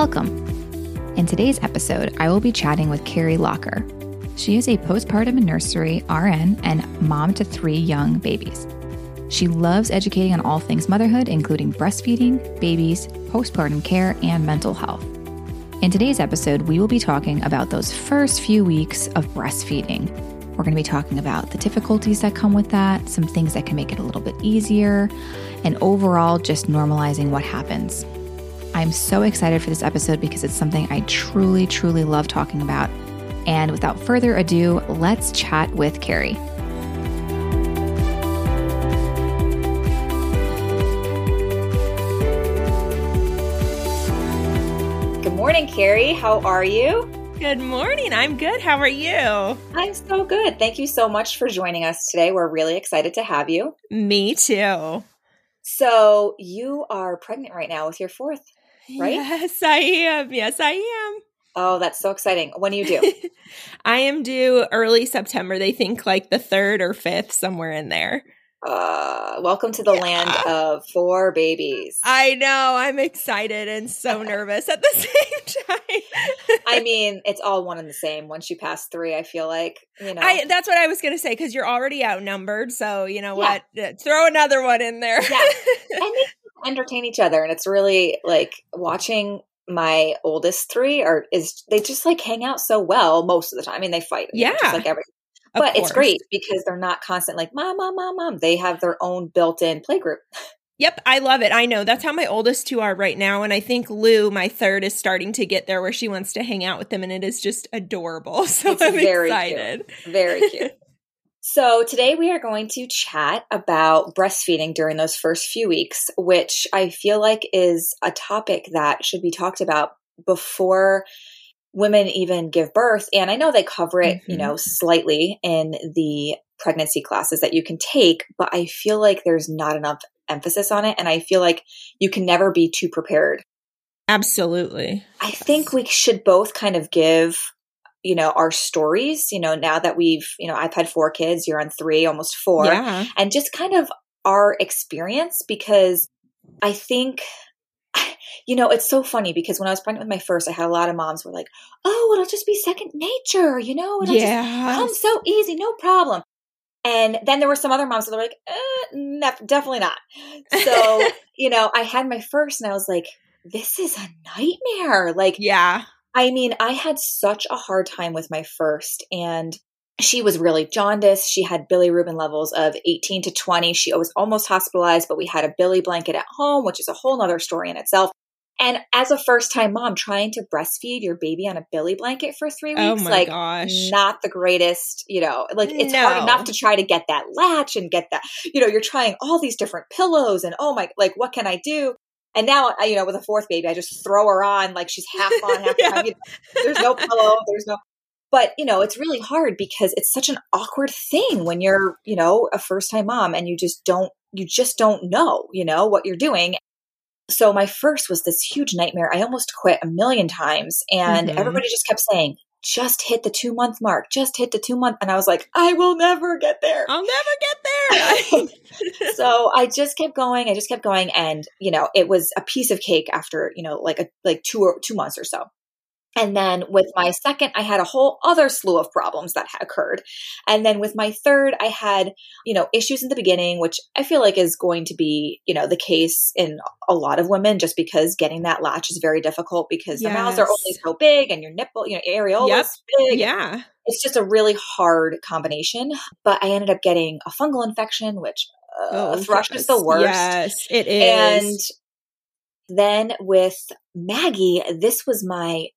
Welcome. In today's episode, I will be chatting with Carrie Locker. She is a postpartum nursery RN and mom to three young babies. She loves educating on all things motherhood, including breastfeeding, babies, postpartum care, and mental health. In today's episode, we will be talking about those first few weeks of breastfeeding. We're going to be talking about the difficulties that come with that, some things that can make it a little bit easier, and overall just normalizing what happens. I'm so excited for this episode because it's something I truly, truly love talking about. And without further ado, let's chat with Carrie. Good morning, Carrie. How are you? Good morning. I'm good. How are you? I'm so good. Thank you so much for joining us today. We're really excited to have you. Me too. So, you are pregnant right now with your fourth right? Yes, I am. Yes, I am. Oh, that's so exciting. When do you do? I am due early September. They think like the third or fifth, somewhere in there. Uh, welcome to the yeah. land of four babies. I know. I'm excited and so nervous at the same time. I mean, it's all one and the same. Once you pass three, I feel like you know. I, that's what I was going to say because you're already outnumbered. So you know yeah. what? Throw another one in there. yeah, and entertain each other and it's really like watching my oldest three are is they just like hang out so well most of the time. I mean they fight. Yeah. Like every but it's great because they're not constant like mom, mom, mom, mom. They have their own built-in play group. Yep, I love it. I know. That's how my oldest two are right now. And I think Lou, my third, is starting to get there where she wants to hang out with them and it is just adorable. So it's I'm very excited. Cute. Very cute. So, today we are going to chat about breastfeeding during those first few weeks, which I feel like is a topic that should be talked about before women even give birth. And I know they cover it, mm-hmm. you know, slightly in the pregnancy classes that you can take, but I feel like there's not enough emphasis on it. And I feel like you can never be too prepared. Absolutely. I think we should both kind of give you know our stories you know now that we've you know i've had four kids you're on three almost four. Yeah. and just kind of our experience because i think you know it's so funny because when i was pregnant with my first i had a lot of moms were like oh it'll just be second nature you know it'll yeah. come so easy no problem. And then there were some other moms that were like eh, no, definitely not. So you know i had my first and i was like this is a nightmare. Like yeah I mean, I had such a hard time with my first, and she was really jaundiced. She had bilirubin levels of 18 to 20. She was almost hospitalized, but we had a bili blanket at home, which is a whole nother story in itself. And as a first time mom, trying to breastfeed your baby on a bili blanket for three oh weeks, oh like gosh. not the greatest, you know, like it's no. hard enough to try to get that latch and get that, you know, you're trying all these different pillows and oh my, like, what can I do? And now, you know, with a fourth baby, I just throw her on like she's half on, half yeah. You know, there's no pillow, there's no. But you know, it's really hard because it's such an awkward thing when you're, you know, a first time mom and you just don't, you just don't know, you know, what you're doing. So my first was this huge nightmare. I almost quit a million times, and mm-hmm. everybody just kept saying, just hit the two month mark, just hit the two month. And I was like, I will never get there. I'll never get there. so I just kept going. I just kept going. And, you know, it was a piece of cake after, you know, like a, like two or two months or so. And then with my second, I had a whole other slew of problems that occurred. And then with my third, I had, you know, issues in the beginning, which I feel like is going to be, you know, the case in a lot of women just because getting that latch is very difficult because yes. the mouths are only so big and your nipple, you know, areola yep. is big. Yeah. It's just a really hard combination. But I ended up getting a fungal infection, which uh, oh, thrush is the worst. Yes, it is. And then with Maggie, this was my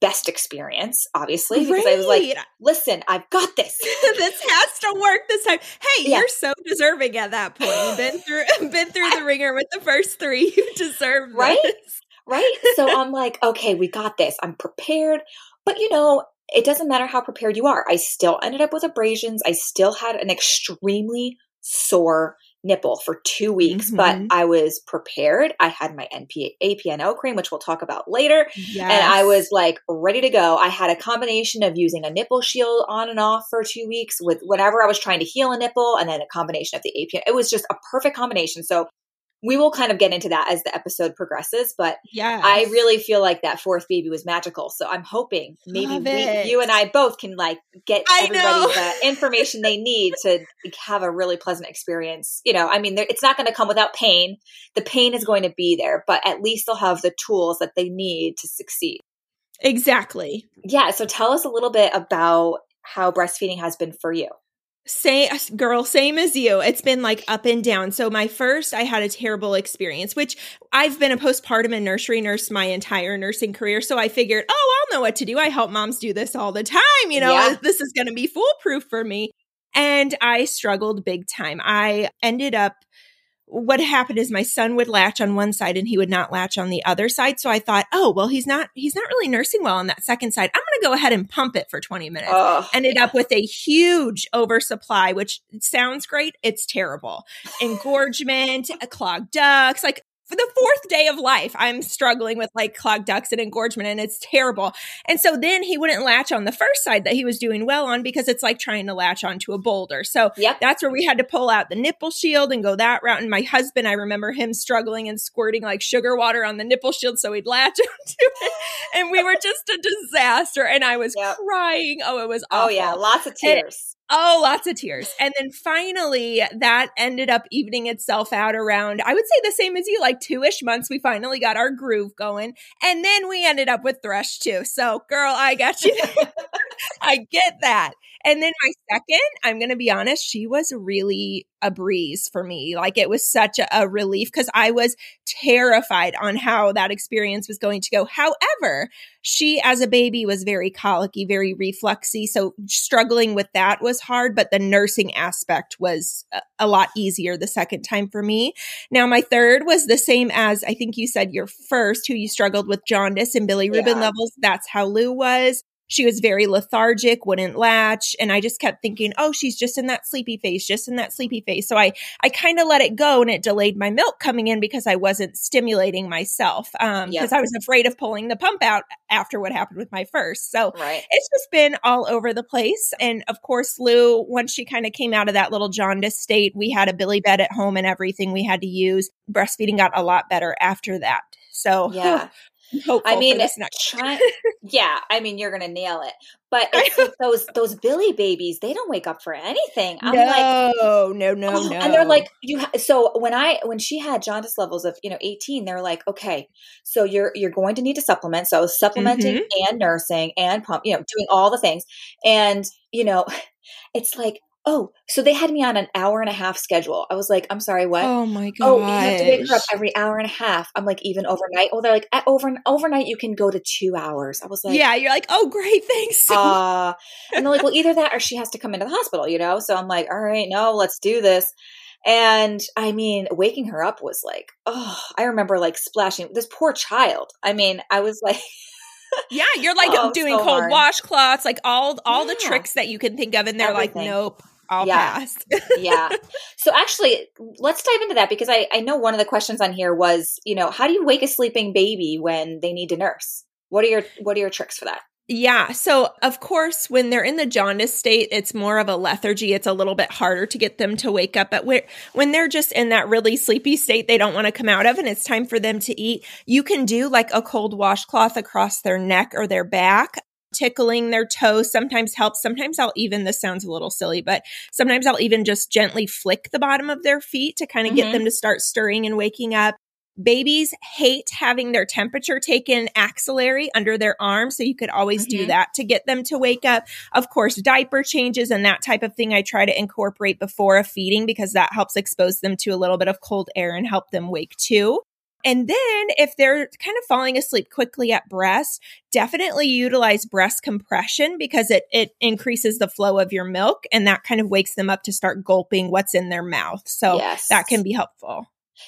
best experience, obviously, because right. I was like, listen, I've got this. this has to work this time. Hey, yeah. you're so deserving at that point. You've been through been through the wringer with the first three. You deserve right? This. Right? So I'm like, okay, we got this. I'm prepared. But you know, it doesn't matter how prepared you are. I still ended up with abrasions. I still had an extremely sore nipple for two weeks, mm-hmm. but I was prepared. I had my NP APNO cream, which we'll talk about later. Yes. And I was like ready to go. I had a combination of using a nipple shield on and off for two weeks with whenever I was trying to heal a nipple and then a combination of the APN. It was just a perfect combination. So we will kind of get into that as the episode progresses, but yeah, I really feel like that fourth baby was magical. So I'm hoping maybe we, you and I both can like get I everybody the information they need to have a really pleasant experience. You know, I mean, it's not going to come without pain. The pain is going to be there, but at least they'll have the tools that they need to succeed. Exactly. Yeah. So tell us a little bit about how breastfeeding has been for you. Same uh, girl, same as you. It's been like up and down. So my first, I had a terrible experience, which I've been a postpartum and nursery nurse my entire nursing career. So I figured, oh, I'll know what to do. I help moms do this all the time. You know, yeah. this is going to be foolproof for me. And I struggled big time. I ended up what happened is my son would latch on one side and he would not latch on the other side. So I thought, oh, well, he's not, he's not really nursing well on that second side. I'm going to go ahead and pump it for 20 minutes. Oh, Ended yeah. up with a huge oversupply, which sounds great. It's terrible. Engorgement, clogged ducts, like for the fourth day of life, I'm struggling with like clogged ducts and engorgement, and it's terrible. And so then he wouldn't latch on the first side that he was doing well on because it's like trying to latch onto a boulder. So yep. that's where we had to pull out the nipple shield and go that route. And my husband, I remember him struggling and squirting like sugar water on the nipple shield so he'd latch onto it. And we were just a disaster. And I was yep. crying. Oh, it was awful. Oh, yeah. Lots of tears. Oh, lots of tears. And then finally, that ended up evening itself out around, I would say the same as you, like two ish months. We finally got our groove going. And then we ended up with Thrush too. So, girl, I got you. I get that. And then my second, I'm going to be honest, she was really a breeze for me. Like it was such a, a relief because I was terrified on how that experience was going to go. However, she as a baby was very colicky, very refluxy. So struggling with that was hard, but the nursing aspect was a, a lot easier the second time for me. Now, my third was the same as I think you said your first, who you struggled with jaundice and bilirubin yeah. levels. That's how Lou was. She was very lethargic, wouldn't latch. And I just kept thinking, oh, she's just in that sleepy phase, just in that sleepy phase. So I, I kind of let it go and it delayed my milk coming in because I wasn't stimulating myself. Um, because yep. I was afraid of pulling the pump out after what happened with my first. So right. it's just been all over the place. And of course, Lou, once she kind of came out of that little jaundice state, we had a bili bed at home and everything we had to use. Breastfeeding got a lot better after that. So yeah, I mean, try, yeah, I mean, you're gonna nail it. But those those bili babies, they don't wake up for anything. I'm no, like, no, no, no, oh, no. And they're like, you. Ha-. So when I when she had jaundice levels of you know 18, they're like, okay, so you're you're going to need to supplement. So supplementing mm-hmm. and nursing and pump, you know, doing all the things. And you know, it's like oh, so they had me on an hour and a half schedule. I was like, I'm sorry, what? Oh my god. Oh, you have to wake her up every hour and a half. I'm like, even overnight. Oh, they're like, over overnight you can go to two hours. I was like, yeah. You're like, oh, great, thanks. uh, and they're like, well, either that or she has to come into the hospital, you know. So I'm like, all right, no, let's do this. And I mean, waking her up was like, oh, I remember like splashing this poor child. I mean, I was like. yeah, you're like oh, doing so cold hard. washcloths, like all all yeah. the tricks that you can think of, and they're Everything. like, nope, I'll yeah. pass. yeah. So actually, let's dive into that because I, I know one of the questions on here was, you know, how do you wake a sleeping baby when they need to nurse? What are your what are your tricks for that? Yeah. So, of course, when they're in the jaundice state, it's more of a lethargy. It's a little bit harder to get them to wake up. But when they're just in that really sleepy state they don't want to come out of and it's time for them to eat, you can do like a cold washcloth across their neck or their back tickling their toes sometimes helps. Sometimes I'll even, this sounds a little silly, but sometimes I'll even just gently flick the bottom of their feet to kind of mm-hmm. get them to start stirring and waking up. Babies hate having their temperature taken axillary under their arm. So you could always mm-hmm. do that to get them to wake up. Of course, diaper changes and that type of thing I try to incorporate before a feeding because that helps expose them to a little bit of cold air and help them wake too. And then if they're kind of falling asleep quickly at breast, definitely utilize breast compression because it, it increases the flow of your milk and that kind of wakes them up to start gulping what's in their mouth. So Yes. that can be helpful.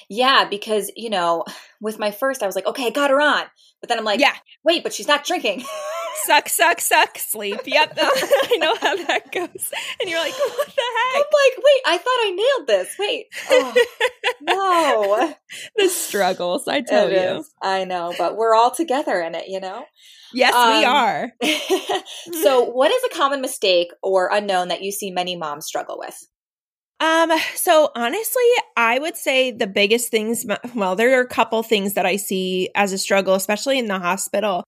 Yeah, because, you know, with my first, I was like, okay, I got her on. But then I'm like, Yeah. wait, but she's not drinking. Suck, suck, suck, sleep. Yep. I know how that goes. And you're like, what the heck? I'm like, wait, I thought I nailed this. Wait. Oh, no. the struggles, I tell It you. is. I know, but we're all together in it, you know? Yes, we Um, are. so, what is a common mistake or unknown that you see many moms struggle with? Um, so honestly, I would say the biggest things, well, there are a couple things that I see as a struggle, especially in the hospital.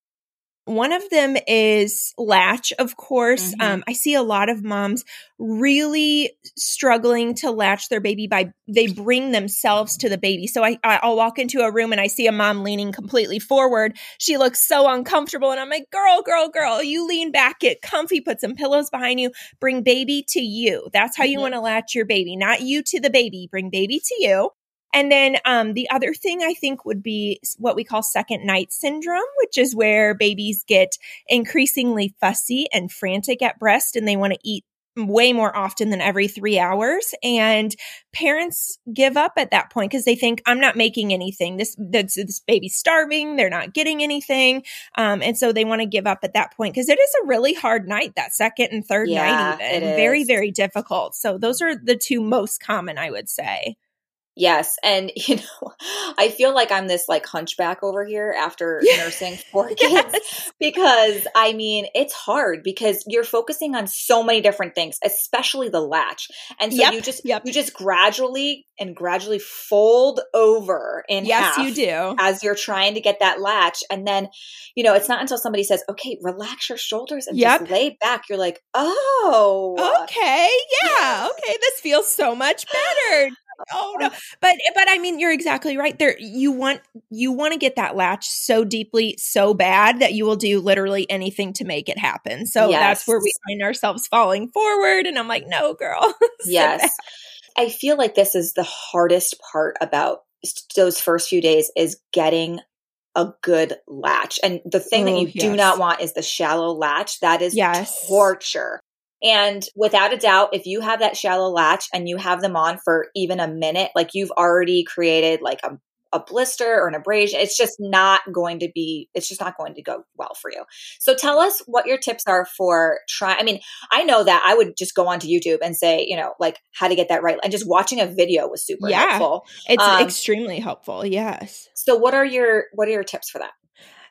One of them is latch, of course. Mhm. Um, I see a lot of moms really struggling to latch their baby by they bring themselves to the baby. So I, I'll walk into a room and I see a mom leaning completely forward. She looks so uncomfortable, and I'm like, "Girl, girl, girl, you lean back, get comfy, put some pillows behind you, bring baby to you. That's how you Mhm. want to latch your baby, not you to the baby. Bring baby to you." And then um, the other thing I think would be what we call second night syndrome, which is where babies get increasingly fussy and frantic at breast and they want to eat way more often than every three hours. And parents give up at that point because they think, I'm not making anything. This, this, this baby's starving. They're not getting anything. Um, and so they want to give up at that point because it is a really hard night, that second and third Yeah, night, even. Very, very difficult. So those are the two most common, I would say. Yes. And, you know, I feel like I'm this like hunchback over here after Yeah. nursing four kids Yes. because I mean, it's hard because you're focusing on so many different things, especially the latch. And so Yep, you just, yep. you just gradually and gradually fold over in Yes, half you do. as you're trying to get that latch. And then, you know, it's not until somebody says, okay, relax your shoulders and Yep. just lay back. You're like, oh, Okay, yeah, okay, this feels so much better. Oh no, but but I mean, you're exactly right. There, you want you want to get that latch so deeply, so bad that you will do literally anything to make it happen. So that's where we find ourselves falling forward, and I'm like, no, girl. Yes. I feel like this is the hardest part about those first few days is getting a good latch. And the thing that Oh, you do not want is the shallow latch. That is Yes. torture. And without a doubt, if you have that shallow latch and you have them on for even a minute, like you've already created like a, a blister or an abrasion, it's just not going to be, it's just not going to go well for you. So tell us what your tips are for trying. I mean, I know that I would just go onto YouTube and say, you know, like how to get that right. And just watching a video was super Yeah. helpful. It's Um, extremely helpful. Yes. So what are your what are your tips for that?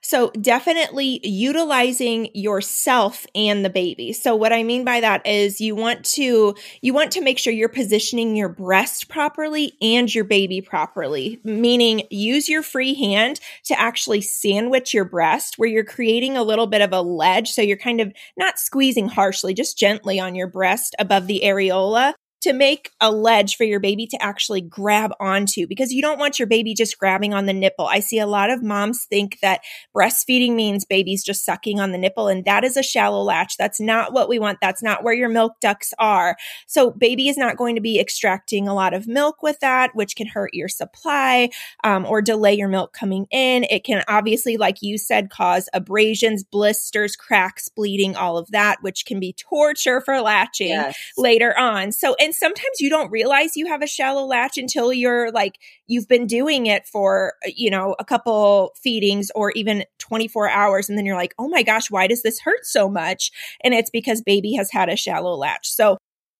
So definitely utilizing yourself and the baby. So what I mean by that is you want to you want to make sure you're positioning your breast properly and your baby properly, meaning use your free hand to actually sandwich your breast where you're creating a little bit of a ledge so you're kind of not squeezing harshly, just gently on your breast above the areola to make a ledge for your baby to actually grab onto because you don't want your baby just grabbing on the nipple. I see a lot of moms think that breastfeeding means babies just sucking on the nipple, and that is a shallow latch. That's not what we want. That's not where your milk ducts are. So, baby is not going to be extracting a lot of milk with that, which can hurt your supply um, or delay your milk coming in. It can obviously, like you said, cause abrasions, blisters, cracks, bleeding, all of that, which can be torture for latching later on. So, and sometimes you don't realize you have a shallow latch until you're like, you've been doing it for, uh, you know, a couple feedings or even 24 hours. And then you're like, oh my gosh, why does this hurt so much? And it's because baby has had a shallow latch. So,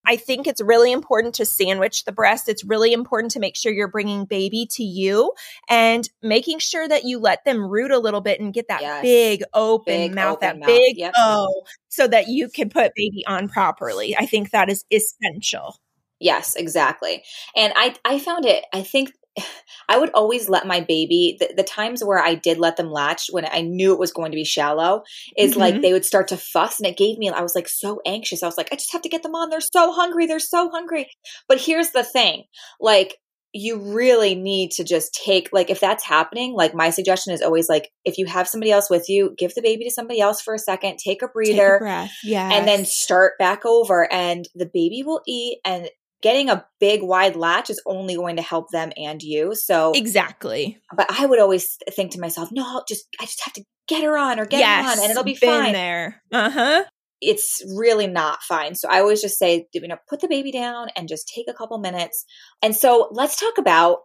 I think it's really important to sandwich the breast. It's really important to make sure you're bringing baby to you and making sure that you let them root a little bit and get that Yes. big open Big mouth, open that mouth. big Yep. O, so that you can put baby on properly. I think that is essential. Yes, exactly. And I I found it I think I would always let my baby the, the times where I did let them latch when I knew it was going to be shallow is like Mhm. they would start to fuss and it gave me I was like so anxious. I was like I just have to get them on. They're so hungry. They're so hungry. But here's the thing. Like you really need to just take like if that's happening, like my suggestion is always like if you have somebody else with you, give the baby to somebody else for a second, take a breather. Yeah. and then start back over and the baby will eat and getting a big wide latch is only going to help them and you. So exactly. But I would always think to myself, no, I'll just I just have to get her on or get yes, her on and it'll be fine. there. Uh-huh. It's really not fine. So I always just say, you know, put the baby down and just take a couple minutes. And so let's talk about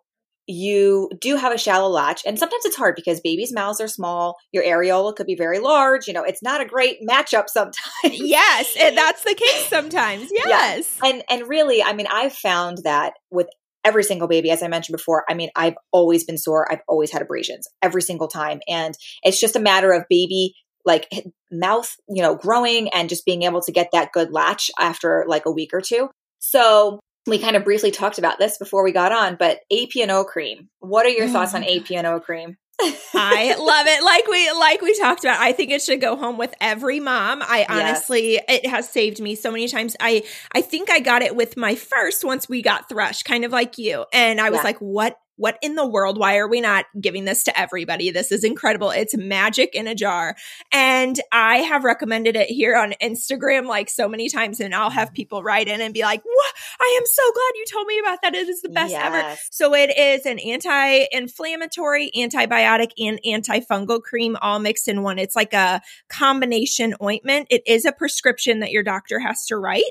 you do have a shallow latch and sometimes it's hard because babies mouths are small your areola could be very large you know it's not a great matchup sometimes. Yes that's the case sometimes yes yeah. and and really i mean i've found that with every single baby as i mentioned before i mean i've always been sore i've always had abrasions every single time and it's just a matter of baby like mouth you know growing and just being able to get that good latch after like a week or two. So we kind of briefly talked about this before we got on, but AP&O cream. What are your oh thoughts on AP&O cream? I love it. Like we like we talked about. I think it should go home with every mom. I honestly yes. it has saved me so many times. I I think I got it with my first once we got thrush, kind of like you. And I was yeah. like, what what in the world? Why are we not giving this to everybody? This is incredible. It's magic in a jar. And I have recommended it here on Instagram like so many times, and I'll have mm. people write in and be like, what? I am so glad you told me about that. It is the best yes. ever. So it is an anti inflammatory, antibiotic, and antifungal cream all mixed in one. It's like a combination ointment. It is a prescription that your doctor has to write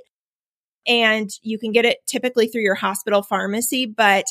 and you can get it typically through your hospital pharmacy, but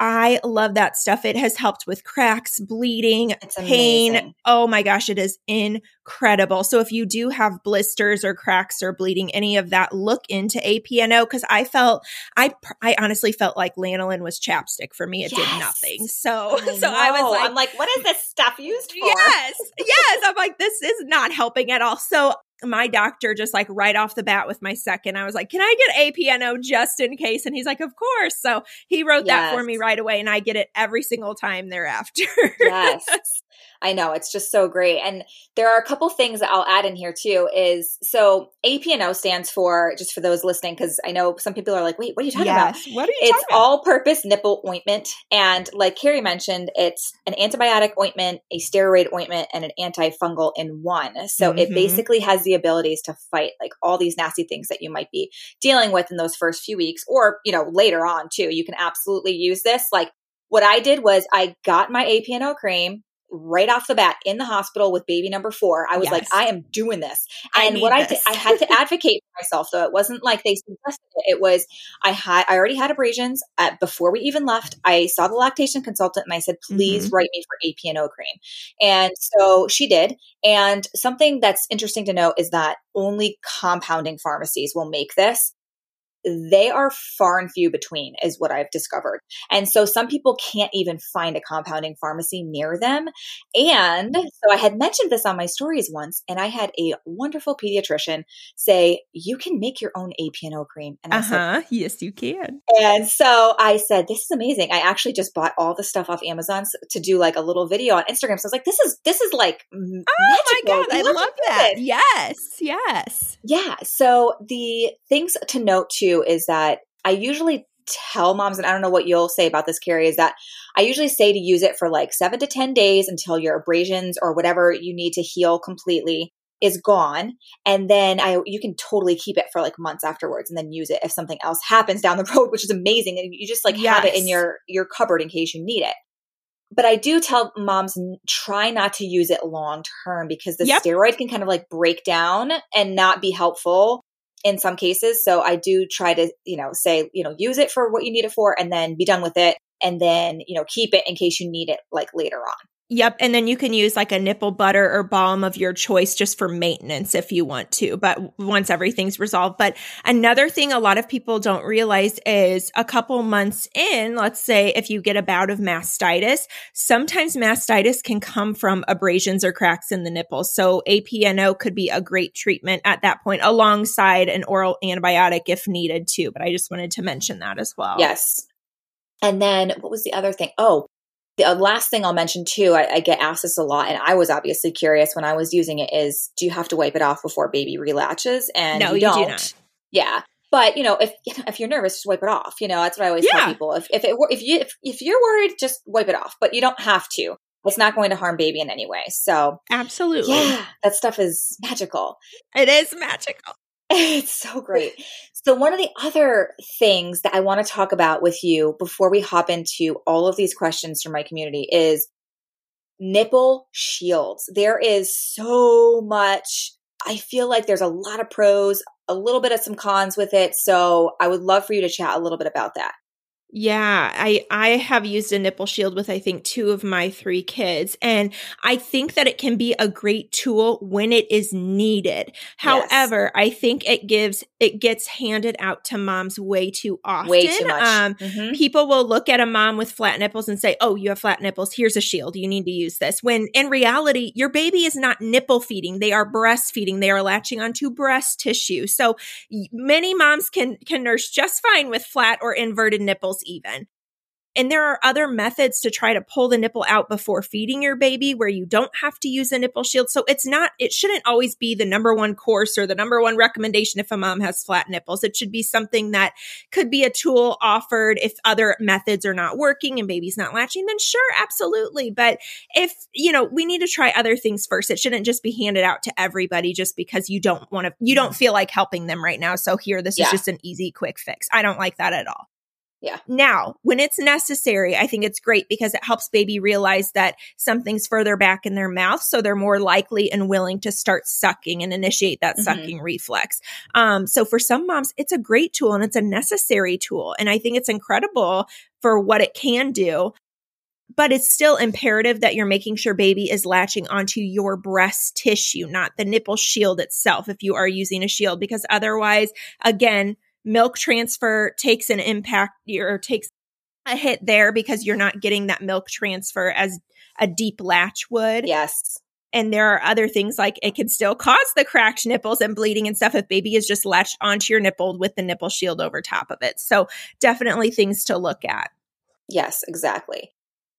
I love that stuff. It has helped with cracks, bleeding, pain. Oh my gosh, it is incredible. So if you do have blisters or cracks or bleeding, any of that, look into AP&O because I felt I I honestly felt like lanolin was chapstick for me. It yes. did nothing. So I oh, so I was like, I'm like, what is this stuff used for? Yes, yes. I'm like, this is not helping at all. So my doctor just like right off the bat with my second, I was like, can I get AP&O just in case? And he's like, of course. So he wrote yes. that for me right away and I get it every single time thereafter. yes. I know it's just so great. And there are a couple things that I'll add in here too is so AP&O stands for just for those listening cuz I know some people are like, "Wait, what are you talking yes. about?" What are you It's all-purpose nipple ointment and like Carrie mentioned, it's an antibiotic ointment, a steroid ointment and an antifungal in one. So mm-hmm. it basically has the abilities to fight like all these nasty things that you might be dealing with in those first few weeks or, you know, later on too. You can absolutely use this like what I did was I got my AP&O cream, right off the bat in the hospital with baby number four. I was yes. like, I am doing this. And I what I did, I had to advocate for myself. So it wasn't like they suggested it. It was, I had, I already had abrasions at, before we even left. I saw the lactation consultant and I said, please mm-hmm. write me for AP&O cream. And so she did. And something that's interesting to note is that only compounding pharmacies will make this they are far and few between, is what I've discovered. And so some people can't even find a compounding pharmacy near them. And so I had mentioned this on my stories once, and I had a wonderful pediatrician say, You can make your own AP&O cream. And I uh-huh. said, Yes, you can. And so I said, This is amazing. I actually just bought all the stuff off Amazon to do like a little video on Instagram. So I was like, This is, this is like, oh magical. my God, I love that. Yes, yes. Yeah. So the things to note too is that I usually tell moms, and I don't know what you'll say about this, Carrie, is that I usually say to use it for like seven to 10 days until your abrasions or whatever you need to heal completely is gone and then i you can totally keep it for like months afterwards and then use it if something else happens down the road which is amazing and you just like yes. have it in your your cupboard in case you need it but i do tell moms try not to use it long term because the yep. steroid can kind of like break down and not be helpful in some cases. So I do try to, you know, say, you know, use it for what you need it for and then be done with it and then, you know, keep it in case you need it like later on. Yep. And then you can use like a nipple butter or balm of your choice just for maintenance if you want to, but once everything's resolved. But another thing a lot of people don't realize is a couple months in, let's say if you get a bout of mastitis, sometimes mastitis can come from abrasions or cracks in the nipples. So AP&O could be a great treatment at that point alongside an oral antibiotic if needed too. But I just wanted to mention that as well. Yes. And then what was the other thing? Oh, the uh, last thing I'll mention too, I, I, get asked this a lot, and I was obviously curious when I was using it. Is do you have to wipe it off before baby relatches? And no, you, don't. You do not. Yeah, but you know, if if you're nervous, just wipe it off. You know, that's what I always yeah. tell people. If if it, if you if, if you're worried, just wipe it off. But you don't have to. It's not going to harm baby in any way. So absolutely, yeah, that stuff is magical. It is magical. It's so great. So, one of the other things that I want to talk about with you before we hop into all of these questions from my community is nipple shields. There is so much, I feel like there's a lot of pros, a little bit of some cons with it. So, I would love for you to chat a little bit about that. Yeah, I I have used a nipple shield with I think two of my three kids and I think that it can be a great tool when it is needed. However, yes. I think it gives it gets handed out to moms way too often. Way too much. Um, mm-hmm. people will look at a mom with flat nipples and say, "Oh, you have flat nipples. Here's a shield. You need to use this." When in reality, your baby is not nipple feeding. They are breastfeeding. They are latching onto breast tissue. So many moms can can nurse just fine with flat or inverted nipples even. And there are other methods to try to pull the nipple out before feeding your baby where you don't have to use a nipple shield. So it's not, it shouldn't always be the number one course or the number one recommendation if a mom has flat nipples. It should be something that could be a tool offered if other methods are not working and baby's not latching, then sure, absolutely. But if, you know, we need to try other things first. It shouldn't just be handed out to everybody just because you don't want to, you don't feel like helping them right now. So here, this yeah. is just an easy, quick fix. I don't like that at all. Yeah. Now, when it's necessary, I think it's great because it helps baby realize that something's further back in their mouth. So they're more likely and willing to start sucking and initiate that mm-hmm. sucking reflex. Um, so for some moms, it's a great tool and it's a necessary tool. And I think it's incredible for what it can do but it's still imperative that you're making sure baby is latching onto your breast tissue, not the nipple shield itself if you are using a shield, because otherwise, again, milk transfer takes an impact or takes a hit there because you're not getting that milk transfer as a deep latch would. Yes. And there are other things like it can still cause the cracked nipples and bleeding and stuff if baby is just latched onto your nipple with the nipple shield over top of it. So definitely things to look at. Yes, exactly.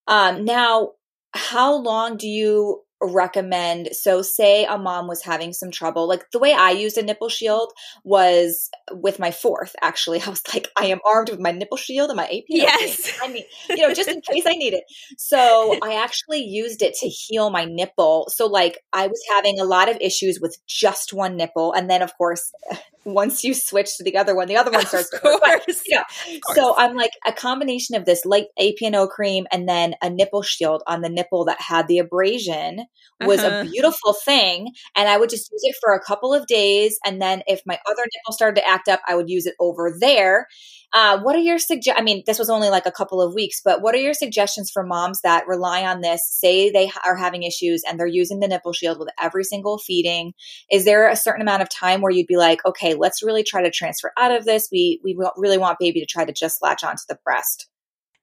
Um, now, how long do you recommend. So say a mom was having some trouble like the way i used a nipple shield was with my fourth actually. I was like i am armed with my nipple shield and my ap yes. I mean you know just in case i need it. So i actually used it to heal my nipple. So like i was having a lot of issues with just one nipple and then of course once you switch to the other one, the other one starts to hurt. But, you know, so I'm like a combination of this light APNO cream and then a nipple shield on the nipple that had the abrasion was uh-huh. a beautiful thing. And I would just use it for a couple of days. And then if my other nipple started to act up, I would use it over there. Uh, what are your suggest? I mean, this was only like a couple of weeks, but what are your suggestions for moms that rely on this? Say they ha- are having issues and they're using the nipple shield with every single feeding. Is there a certain amount of time where you'd be like, okay, let's really try to transfer out of this? We we really want baby to try to just latch onto the breast.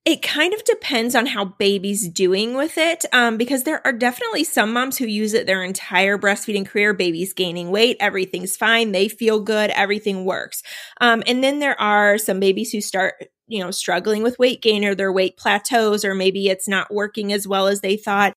It kind of depends on how baby's doing with it, um, because there are definitely some moms who use it their entire breastfeeding career. Baby's gaining weight, everything's fine, they feel good, everything works. Um, and then there are some babies who start you know, struggling with weight gain or their weight plateaus, or maybe it's not working as well as they thought.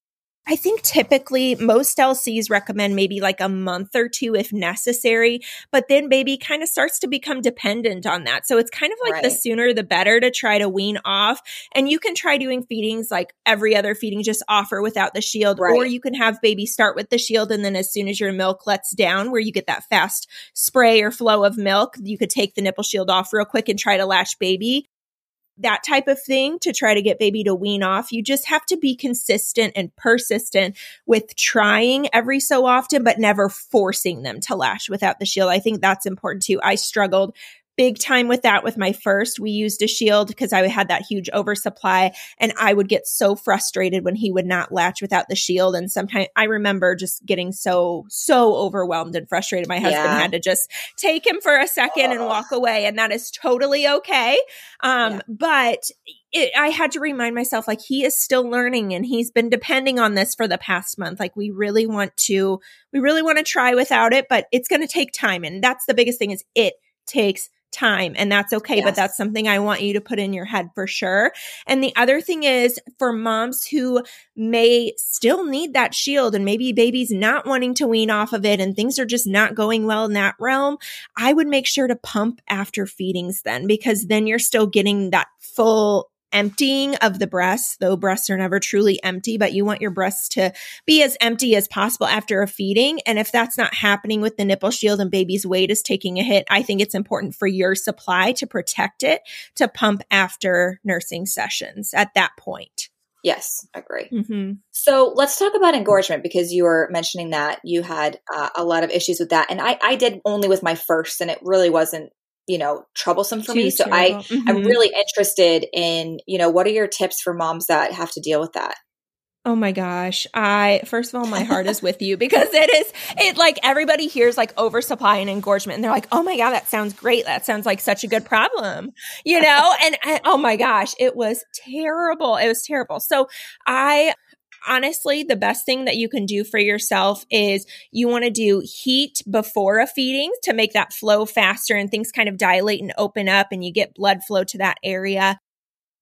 I think typically most LCs recommend maybe like a month or two if necessary, but then baby kind of starts to become dependent on that. So it's kind of like right. the sooner the better to try to wean off. And you can try doing feedings like every other feeding, just offer without the shield, right. or you can have baby start with the shield. And then as soon as your milk lets down, where you get that fast spray or flow of milk, you could take the nipple shield off real quick and try to latch baby that type of thing to try to get baby to wean off. You just have to be consistent and persistent with trying every so often, but never forcing them to lash without the shield. I think that's important too. I struggled big time with that with my first. We used a shield because I had that huge oversupply and I would get so frustrated when he would not latch without the shield. And sometimes I remember just getting so, so overwhelmed and frustrated. My husband yeah. had to just take him for a second oh. and walk away. And that is totally okay. Um, yeah. but it, I had to remind myself like he is still learning and he's been depending on this for the past month. Like we really want to, we really want to try without it, but it's going to take time. And that's the biggest thing is it takes time and that's okay yes. but that's something i want you to put in your head for sure and the other thing is for moms who may still need that shield and maybe baby's not wanting to wean off of it and things are just not going well in that realm i would make sure to pump after feedings then because then you're still getting that full emptying of the breasts, though breasts are never truly empty, but you want your breasts to be as empty as possible after a feeding. And if that's not happening with the nipple shield and baby's weight is taking a hit, I think it's important for your supply to protect it to pump after nursing sessions at that point. Yes, I agree. Mm-hmm. So let's talk about engorgement because you were mentioning that you had uh, a lot of issues with that, and I, I did only with my first, and it really wasn't you know troublesome for Too me. So terrible. I Mhm. I'm really interested in you know what are your tips for moms that have to deal with that? Oh my gosh. I first of all my heart is with you because it is it like everybody hears like oversupply and engorgement and they're like, "Oh my god, that sounds great. That sounds like such a good problem." You know? and I, oh my gosh, it was terrible. It was terrible. So, I honestly the best thing that you can do for yourself is you want to do heat before a feeding to make that flow faster and things kind of dilate and open up and you get blood flow to that area.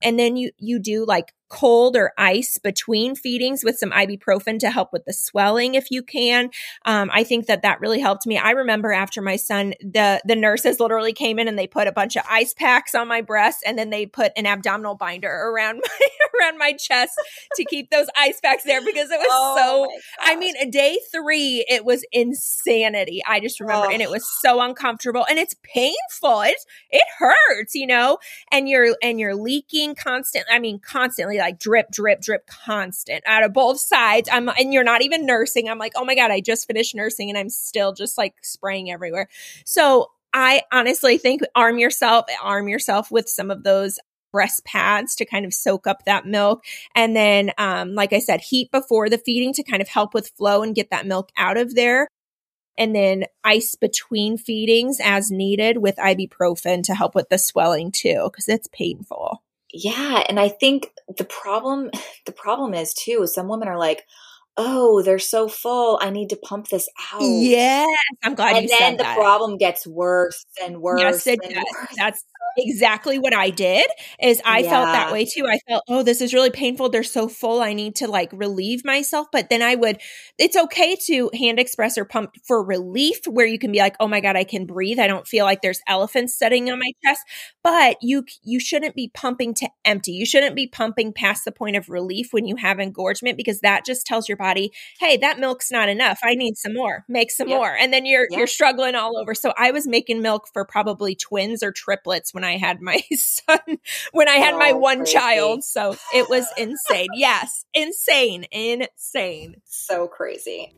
And then you you do like cold or ice between feedings with some ibuprofen to help with the swelling if you can um, i think that that really helped me i remember after my son the the nurses literally came in and they put a bunch of ice packs on my breast and then they put an abdominal binder around my around my chest to keep those ice packs there because it was Oh so I mean, day three, it was insanity. I just remember, and it Oh. was so uncomfortable, and it's painful. It's it hurts, you know, and you're and you're leaking constantly. I mean, constantly, like drip, drip, drip, constant out of both sides. I'm and you're not even nursing. I'm like, oh my god, I just finished nursing, and I'm still just like spraying everywhere. So I honestly think arm yourself, arm yourself with some of those breast pads to kind of soak up that milk and then, um, like I said, heat before the feeding to kind of help with flow and get that milk out of there. And then ice between feedings as needed with ibuprofen to help with the swelling too, because it's painful. Yeah, and I think the problem the problem is too. Some women are like, "Oh, they're so full. I need to pump this out." Yes, I'm glad and you then the problem gets worse and worse. Yes, it and does. worse. That's exactly what I did. Is I felt that way too. I felt, oh, this is really painful. They're so full. I need to like relieve myself. But then I would. It's okay to hand express or pump for relief, where you can be like, oh my god, I can breathe. I don't feel like there's elephants sitting on my chest. But you you shouldn't be pumping to empty. You shouldn't be pumping past the point of relief when you have engorgement because that just tells your body, hey, that milk's not enough. I need some more. Make some Yep. more. And then you're Yep. you're struggling all over. So I was making milk for probably twins or triplets when I had my son, when I had my oh, one crazy. child. So it was insane. Yes, insane, insane. so crazy.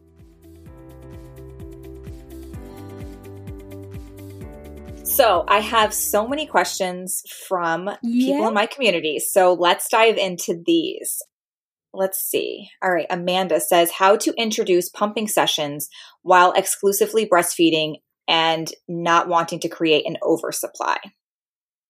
So, I have so many questions from people Yeah. in my community. So, let's dive into these. Let's see. All right. Amanda says how to introduce pumping sessions while exclusively breastfeeding and not wanting to create an oversupply.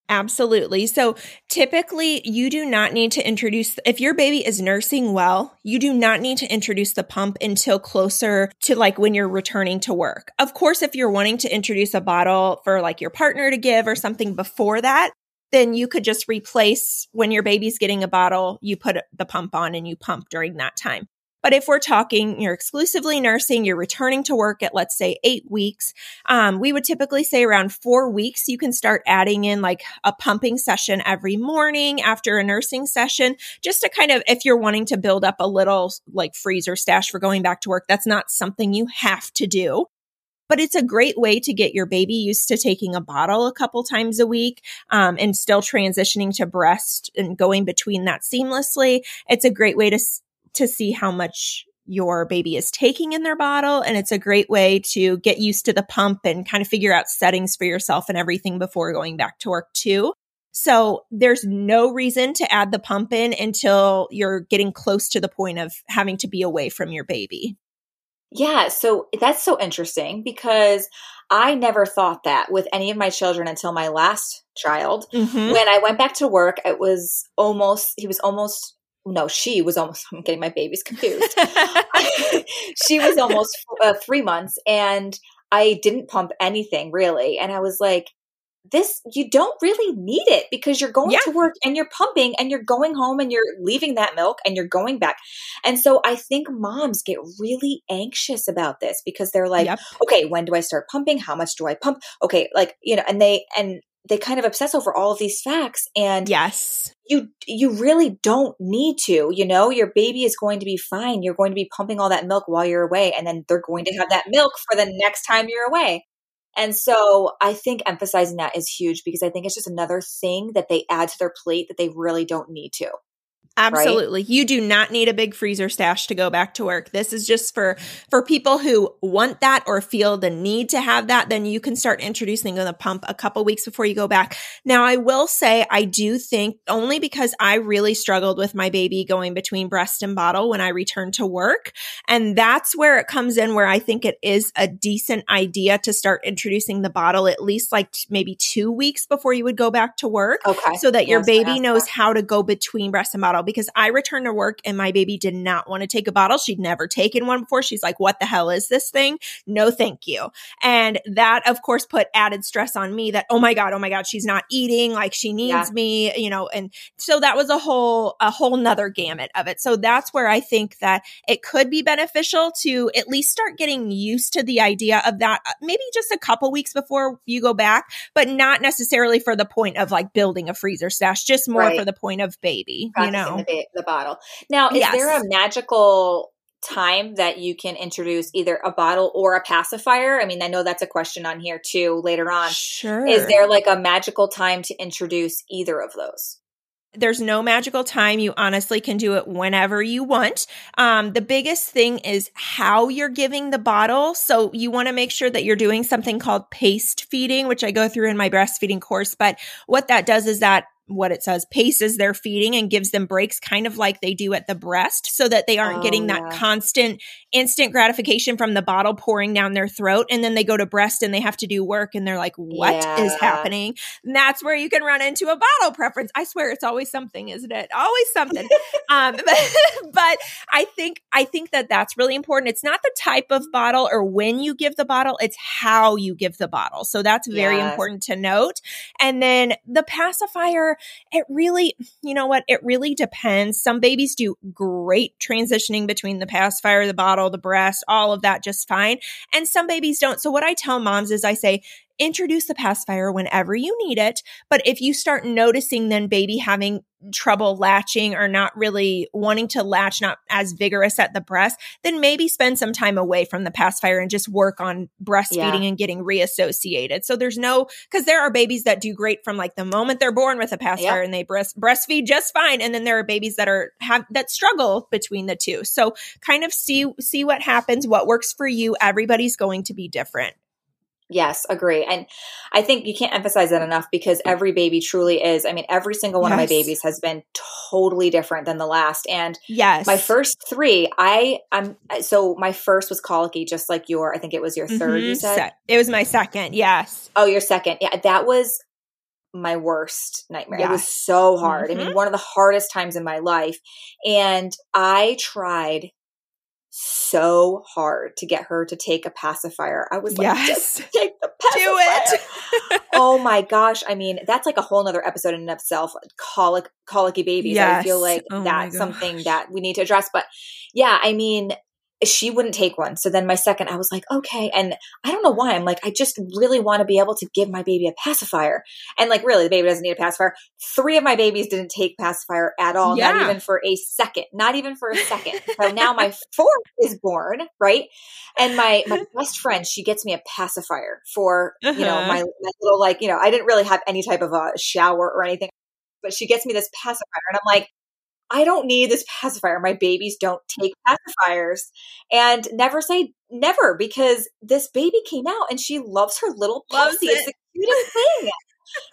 Absolutely. So typically, you do not need to introduce, if your baby is nursing well, you do not need to introduce the pump until closer to like when you're returning to work. Of course, if you're wanting to introduce a bottle for like your partner to give or something before that, then you could just replace when your baby's getting a bottle, you put the pump on and you pump during that time. But if we're talking, you're exclusively nursing, you're returning to work at, let's say, eight weeks, um, we would typically say around four weeks, you can start adding in like a pumping session every morning after a nursing session, just to kind of, if you're wanting to build up a little like freezer stash for going back to work, that's not something you have to do. But it's a great way to get your baby used to taking a bottle a couple times a week um, and still transitioning to breast and going between that seamlessly. It's a great way to to see how much your baby is taking in their bottle. And it's a great way to get used to the pump and kind of figure out settings for yourself and everything before going back to work, too. So there's no reason to add the pump in until you're getting close to the point of having to be away from your baby. Yeah, so that's so interesting because I never thought that with any of my children until my last child. Mm-hmm. When I went back to work, it was almost, he was almost, no, she was almost, I'm getting my babies confused. she was almost uh, three months and I didn't pump anything really. And I was like, this, you don't really need it because you're going Yeah. to work and you're pumping and you're going home and you're leaving that milk and you're going back. And so I think moms get really anxious about this because they're like, Yep. okay, when do I start pumping? How much do I pump? Okay, like, you know, and they, and they kind of obsess over all of these facts and yes you you really don't need to you know your baby is going to be fine you're going to be pumping all that milk while you're away and then they're going to have that milk for the next time you're away and so i think emphasizing that is huge because i think it's just another thing that they add to their plate that they really don't need to Absolutely. Right? You do not need a big freezer stash to go back to work. This is just for for people who want that or feel the need to have that, then you can start introducing the pump a couple weeks before you go back. Now, I will say I do think only because I really struggled with my baby going between breast and bottle when I returned to work, and that's where it comes in where I think it is a decent idea to start introducing the bottle at least like t- maybe 2 weeks before you would go back to work okay. so that your yes, baby knows that. how to go between breast and bottle because I returned to work and my baby did not want to take a bottle. She'd never taken one before. She's like, what the hell is this thing? No, thank you. And that, of course, put added stress on me that, oh my God, oh my God, she's not eating like she needs yeah. me, you know, and so that was a whole, a whole nother gamut of it. So that's where I think that it could be beneficial to at least start getting used to the idea of that, uh, maybe just a couple weeks before you go back, but not necessarily for the point of like building a freezer stash, just more right. for the point of baby, you know the, the bottle. Now, is yes. there a magical time that you can introduce either a bottle or a pacifier? I mean, I know that's a question on here too later on. Sure. Is there like a magical time to introduce either of those? There's no magical time. You honestly can do it whenever you want. Um, the biggest thing is how you're giving the bottle. So you want to make sure that you're doing something called paced feeding, which I go through in my breastfeeding course. But what that does is that what it says paces their feeding and gives them breaks kind of like they do at the breast so that they aren't oh, getting that yeah. constant instant gratification from the bottle pouring down their throat and then they go to breast and they have to do work and they're like what yeah. is happening? And that's where you can run into a bottle preference. I swear it's always something isn't it? Always something. Um but, but i think i think that that's really important. It's not the type of bottle or when you give the bottle it's how you give the bottle. So that's very yes. important to note. And then the pacifier it really, you know what? It really depends. Some babies do great transitioning between the pacifier, the bottle, the breast, all of that just fine. And some babies don't. So what I tell moms is I say, introduce the pacifier whenever you need it. But if you start noticing then baby having trouble latching or not really wanting to latch, not as vigorous at the breast, then maybe spend some time away from the pacifier and just work on breastfeeding yeah. and getting reassociated. So there's no, because there are babies that do great from like the moment they're born with a pacifier yep. and they breast breastfeed just fine. And then there are babies that are have that struggle between the two. So kind of see see what happens, what works for you. Everybody's going to be different. Yes, agree. And I think you can't emphasize that enough because every baby truly is. I mean, every single one yes. of my babies has been totally different than the last. And yes, my first three, I, I'm, so my first was colicky, just like your, I think it was your 3rd mm-hmm. you said? It was my second. Yes. Oh, your second. Yeah. That was my worst nightmare. Yes. It was so hard. Mm-hmm. I mean, mm-hmm. one of the hardest times in my life. And I tried so hard to get her to take a pacifier. I was like, yes. just take the pacifier. Do it. oh my gosh. I mean, that's like a whole nother episode in and of itself. Colic, colicky babies. Yes. I feel like oh that's something that we need to address. But yeah, I mean, she wouldn't take one. So then my second, I was like, okay. And I don't know why. I'm like, I just really want to be able to give my baby a pacifier. And like, really, the baby doesn't need a pacifier. Three of my babies didn't take pacifier at all, yeah. not even for a second, not even for a second. so now my fourth is born, right? And my, my best friend, she gets me a pacifier for, uh-huh. you know, uh-huh. my, my little, like, you know, I didn't really have any type of a shower or anything but she gets me this pacifier and I'm like, I don't need this pacifier. My babies don't take pacifiers. And never say never because this baby came out and she loves her little passy. It. It's the cutest thing.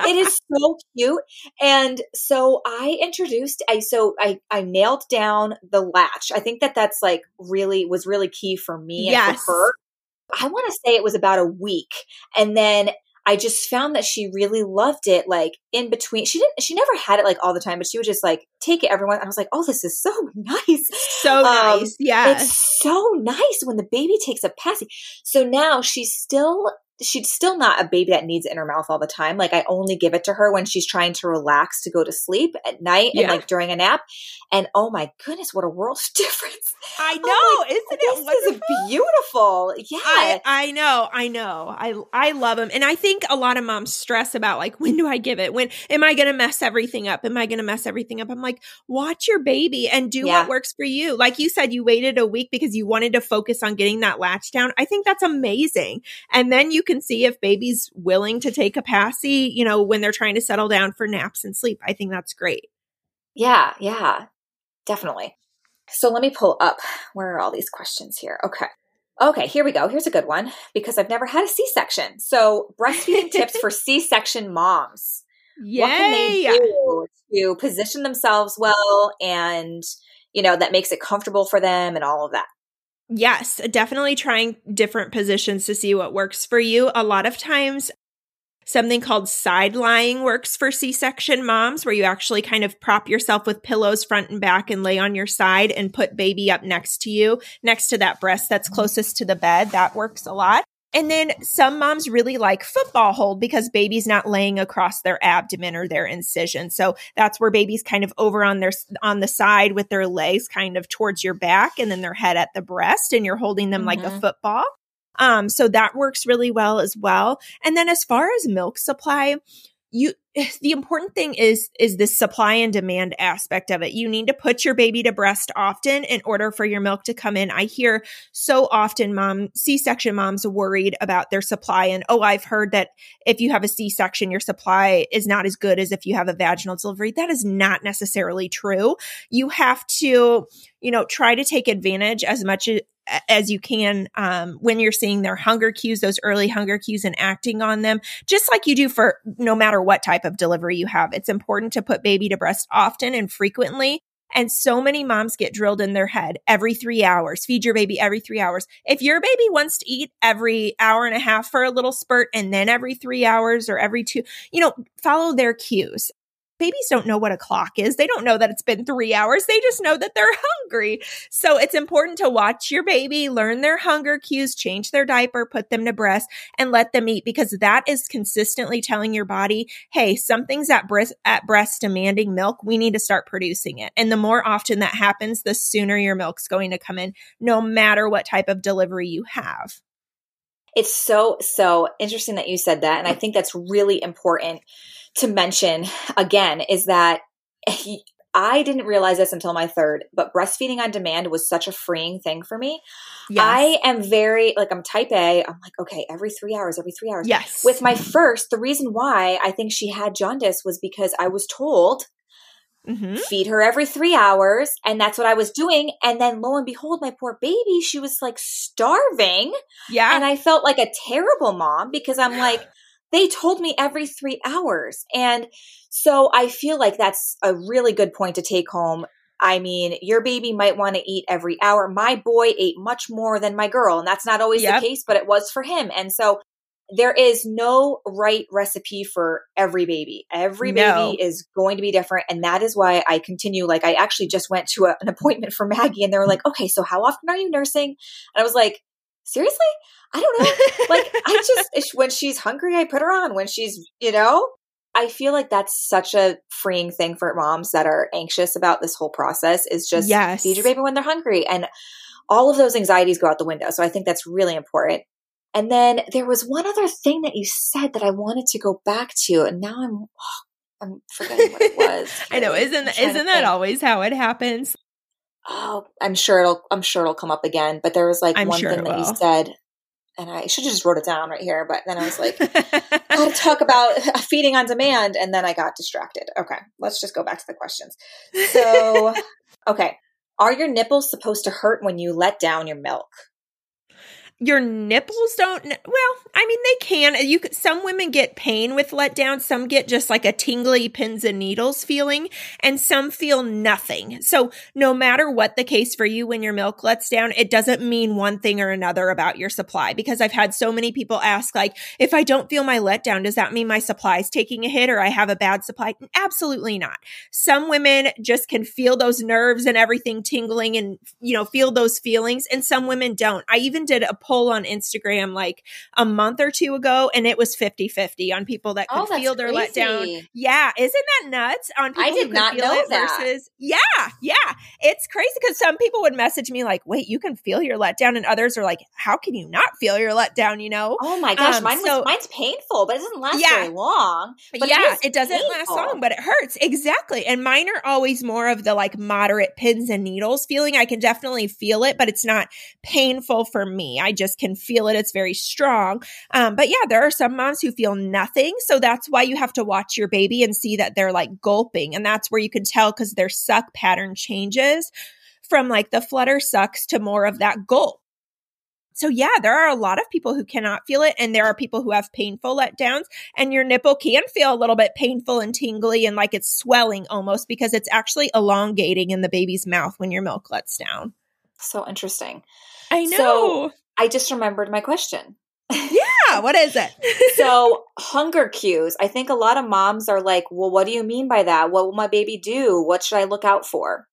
it is so cute. And so I introduced, I, so I, I nailed down the latch. I think that that's like really, was really key for me yes. and for her. I want to say it was about a week. And then I just found that she really loved it. Like in between, she didn't, she never had it like all the time, but she would just like take it everyone. I was like, oh, this is so nice. So um, nice. Yeah. It's so nice when the baby takes a passy. So now she's still she's still not a baby that needs it in her mouth all the time. Like I only give it to her when she's trying to relax to go to sleep at night and like during a nap. And oh my goodness, what a world of difference. I oh know, I'm like, isn't this it wonderful? is beautiful. Yeah. I, I know, I know. I I love them. And I think a lot of moms stress about like when do I give it? When am I going to mess everything up? Am I going to mess everything up? I'm like, watch your baby and do Yeah. what works for you. Like you said you waited a week because you wanted to focus on getting that latch down. I think that's amazing. And then you can see if baby's willing to take a passy, you know, when they're trying to settle down for naps and sleep. I think that's great. Yeah, yeah, definitely. So let me pull up where are all these questions here? Okay. Okay, here we go. Here's a good one because I've never had a C section. So, breastfeeding tips for C section moms. What can they do to position themselves well and, you know, that makes it comfortable for them and all of that? Yes, definitely trying different positions to see what works for you. A lot of times, something called side lying works for C section moms, where you actually kind of prop yourself with pillows front and back and lay on your side and put baby up next to you, next to that breast that's mm-hmm. closest to the bed. That works a lot. And then some moms really like football hold because baby's not laying across their abdomen or their incision. So that's where baby's kind of over on their on the side with their legs kind of towards your back and then their head at the breast and you're holding them like a Mhm. football. Um so that works really well as well. And then as far as milk supply, you the important thing is is the supply and demand aspect of it. You need to put your baby to breast often in order for your milk to come in. I hear so often mom C-section moms worried about their supply and oh I've heard that if you have a C-section your supply is not as good as if you have a vaginal delivery. That is not necessarily true. You have to, you know, try to take advantage as much as as you can um, when you're seeing their hunger cues, those early hunger cues, and acting on them, just like you do for no matter what type of delivery you have. It's important to put baby to breast often and frequently. And so many moms get drilled in their head every three hours, feed your baby every three hours. If your baby wants to eat every hour and a half for a little spurt and then every three hours or every two, you know, follow their cues. Babies don't know what a clock is. They don't know that it's been three hours. They just know that they're hungry. So it's important to watch your baby, learn their hunger cues, change their diaper, put them to breast, and let them eat because that is consistently telling your body, hey, something's at breast, at breast demanding milk. We need to start producing it. And the more often that happens, the sooner your milk's going to come in, no matter what type of delivery you have. It's so, so interesting that you said that. And I think that's really important to mention again is that he, I didn't realize this until my third, but breastfeeding on demand was such a freeing thing for me. I am very, like, I'm type A. I'm like, okay, every three hours, every three hours. yes. With my first, the reason why I think she had jaundice was because I was told Mhm. feed her every three hours. And that's what I was doing. And then lo and behold, my poor baby, she was like starving. yeah. And I felt like a terrible mom because I'm like, they told me every three hours. And so I feel like that's a really good point to take home. I mean, your baby might want to eat every hour. My boy ate much more than my girl, and that's not always Yep. the case, but it was for him. And so there is no right recipe for every baby. Every No. baby is going to be different. And that is why I continue. Like, I actually just went to a, an appointment for Maggie, and they were like, okay, so how often are you nursing? And I was like, seriously? I don't know. like, I just, when she's hungry, I put her on. When she's, you know, I feel like that's such a freeing thing for moms that are anxious about this whole process is just Yes. feed your baby when they're hungry. And all of those anxieties go out the window. So I think that's really important. And then there was one other thing that you said that I wanted to go back to, and now I'm I'm forgetting what it was. I know. Isn't isn't that always how it happens? Oh, I'm sure it'll I'm sure it'll come up again. But there was like I'm one sure thing that you said, and I should have just wrote it down right here. But then I was like, how to talk about feeding on demand, and then I got distracted. Okay, let's just go back to the questions. So, okay, are your nipples supposed to hurt when you let down your milk? Your nipples don't well i mean they can you some women get pain with letdown some get just like a tingly pins and needles feeling and some feel nothing. So no matter what the case for you when your milk lets down it doesn't mean one thing or another about your supply because i've had so many people ask like if i don't feel my letdown does that mean my supply is taking a hit or i have a bad supply? Absolutely not. Some women just can feel those nerves and everything tingling and you know feel those feelings and some women don't. I even did a poll on Instagram like a month or two ago, and it was 50 50 on people that could Oh, feel their letdown. Yeah, isn't that nuts? On people I did not feel know it that. versus yeah, yeah, it's crazy because some people would message me like, "Wait, you can feel your letdown," and others are like, "How can you not feel your letdown?" You know? Oh my gosh, Um, mine was mine's painful, but it doesn't last Yeah. very long. But yeah, is it, doesn't last long, but it hurts. Exactly. And mine are always more of the like moderate pins and needles feeling. I can definitely feel it, but it's not painful for me. I just can feel it. It's very strong. Um, but yeah, there are some moms who feel nothing. So that's why you have to watch your baby and see that they're like gulping. And that's where you can tell because their suck pattern changes from like the flutter sucks to more of that gulp. So yeah, there are a lot of people who cannot feel it and there are people who have painful letdowns and your nipple can feel a little bit painful and tingly and like it's swelling almost because it's actually elongating in the baby's mouth when your milk lets down. So interesting. I So- know. I just remembered my question. yeah, what is it? so hunger cues. I think a lot of moms are like, "Well, what do you mean by that? What will my baby do? What should I look out for?"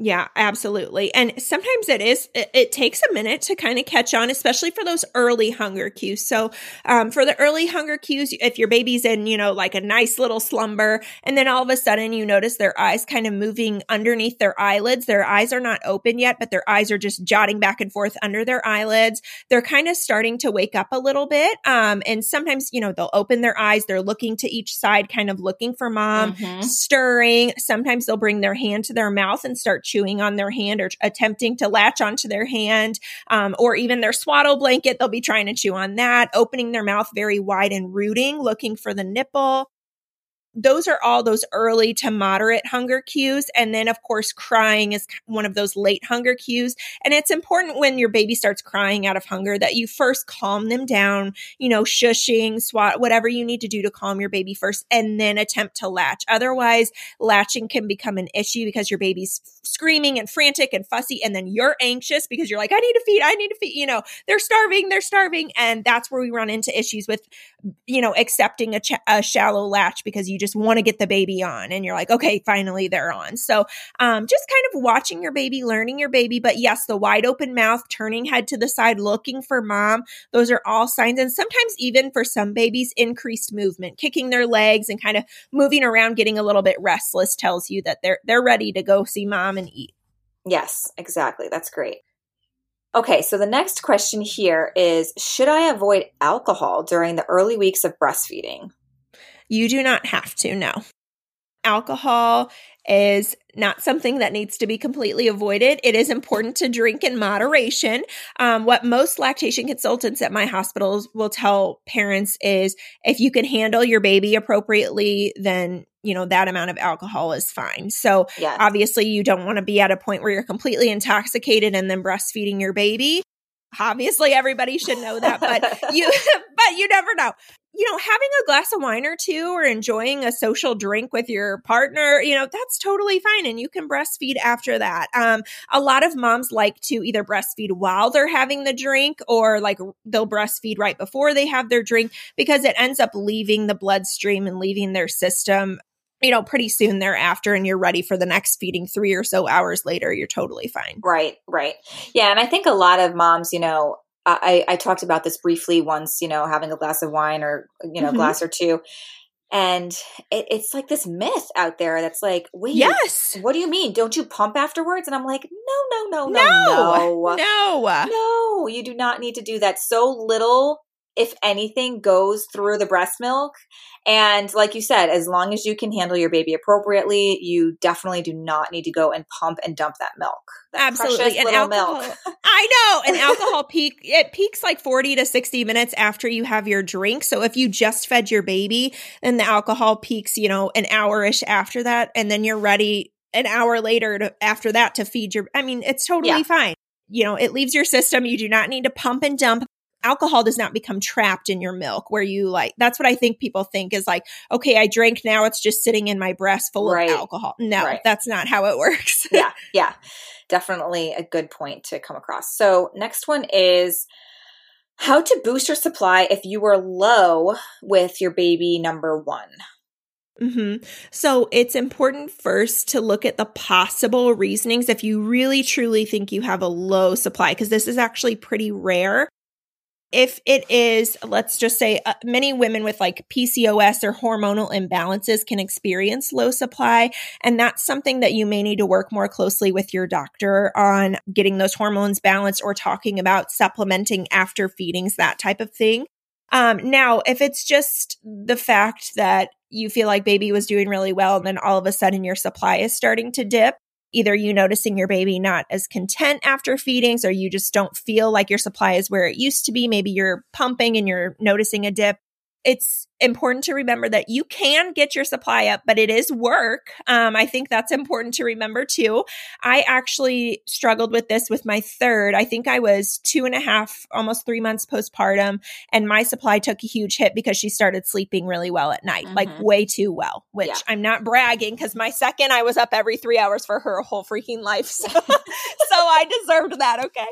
Yeah, absolutely. And sometimes it is, it, it takes a minute to kind of catch on, especially for those early hunger cues. So, um, for the early hunger cues, if your baby's in, you know, like a nice little slumber, and then all of a sudden you notice their eyes kind of moving underneath their eyelids, their eyes are not open yet, but their eyes are just jotting back and forth under their eyelids. They're kind of starting to wake up a little bit. Um, and sometimes, you know, they'll open their eyes, they're looking to each side, kind of looking for mom Mhm. stirring. Sometimes they'll bring their hand to their mouth and start chewing on their hand or attempting to latch onto their hand, um, or even their swaddle blanket. They'll be trying to chew on that, opening their mouth very wide and rooting, looking for the nipple. Those are all those early to moderate hunger cues. And then, of course, crying is one of those late hunger cues. And it's important when your baby starts crying out of hunger that you first calm them down, you know, shushing, swat, whatever you need to do to calm your baby first, and then attempt to latch. Otherwise, latching can become an issue because your baby's screaming and frantic and fussy, and then you're anxious because you're like, I need to feed, I need to feed, you know, they're starving, they're starving. And that's where we run into issues with, you know, accepting a, ch- a shallow latch because you just want to get the baby on and you're like, okay, finally they're on. So, um, just kind of watching your baby, learning your baby. But yes, the wide open mouth, turning head to the side, looking for mom, those are all signs. And sometimes, even for some babies, increased movement, kicking their legs and kind of moving around, getting a little bit restless tells you that they're they're ready to go see mom and eat. Yes, exactly. That's great. Okay, so the next question here is Should I avoid alcohol during the early weeks of breastfeeding? You do not have to, no. Alcohol is not something that needs to be completely avoided. It is important to drink in moderation. Um, what most lactation consultants at my hospitals will tell parents is if you can handle your baby appropriately, then you know that amount of alcohol is fine. So Yes. obviously, you don't want to be at a point where you're completely intoxicated and then breastfeeding your baby. Obviously, everybody should know that, but you but you never know you know, having a glass of wine or two or enjoying a social drink with your partner, you know, that's totally fine. And you can breastfeed after that. Um, a lot of moms like to either breastfeed while they're having the drink or like they'll breastfeed right before they have their drink because it ends up leaving the bloodstream and leaving their system. You know, pretty soon thereafter, and you're ready for the next feeding three or so hours later, you're totally fine. Right, right. Yeah, and I think a lot of moms, you know, I, I talked about this briefly once, you know, having a glass of wine or, you know, Mhm. glass or two. And it, it's like this myth out there that's like, wait, Yes. what do you mean? Don't you pump afterwards? And I'm like, no, no, no, No. no. No. No, you do not need to do that. So little, if anything, goes through the breast milk. And like you said, as long as you can handle your baby appropriately, you definitely do not need to go and pump and dump that milk. That Absolutely. And alcohol, milk. I know. And alcohol peak it peaks like 40 to 60 minutes after you have your drink. So if you just fed your baby, and the alcohol peaks, you know, an hour-ish after that and then you're ready an hour later to after that to feed your I mean, it's totally Yeah. fine. You know, it leaves your system. You do not need to pump and dump. Alcohol does not become trapped in your milk where you like that's what I think people think is like, okay, I drank now it's just sitting in my breast full Right. of alcohol. No, Right. that's not how it works. yeah, yeah. Definitely a good point to come across. So, next one is how to boost your supply if you were low with your baby number one. Mm-hmm. So it's important first to look at the possible reasonings if you really truly think you have a low supply, because this is actually pretty rare. If it is, let's just say, uh, many women with like PCOS or hormonal imbalances can experience low supply. And that's something that you may need to work more closely with your doctor on getting those hormones balanced or talking about supplementing after feedings, that type of thing. Um, now, if it's just the fact that you feel like baby was doing really well and then all of a sudden your supply is starting to dip, either you noticing your baby not as content after feedings or you just don't feel like your supply is where it used to be, maybe you're pumping and you're noticing a dip, it's important to remember that you can get your supply up, but it is work. Um, I think that's important to remember too. I actually struggled with this with my third. I think I was two and a half, almost three months postpartum, and my supply took a huge hit because she started sleeping really well at night, mm-hmm. like way too well, which yeah. I'm not bragging because my second, I was up every three hours for her whole freaking life. So, so I deserved that. Okay.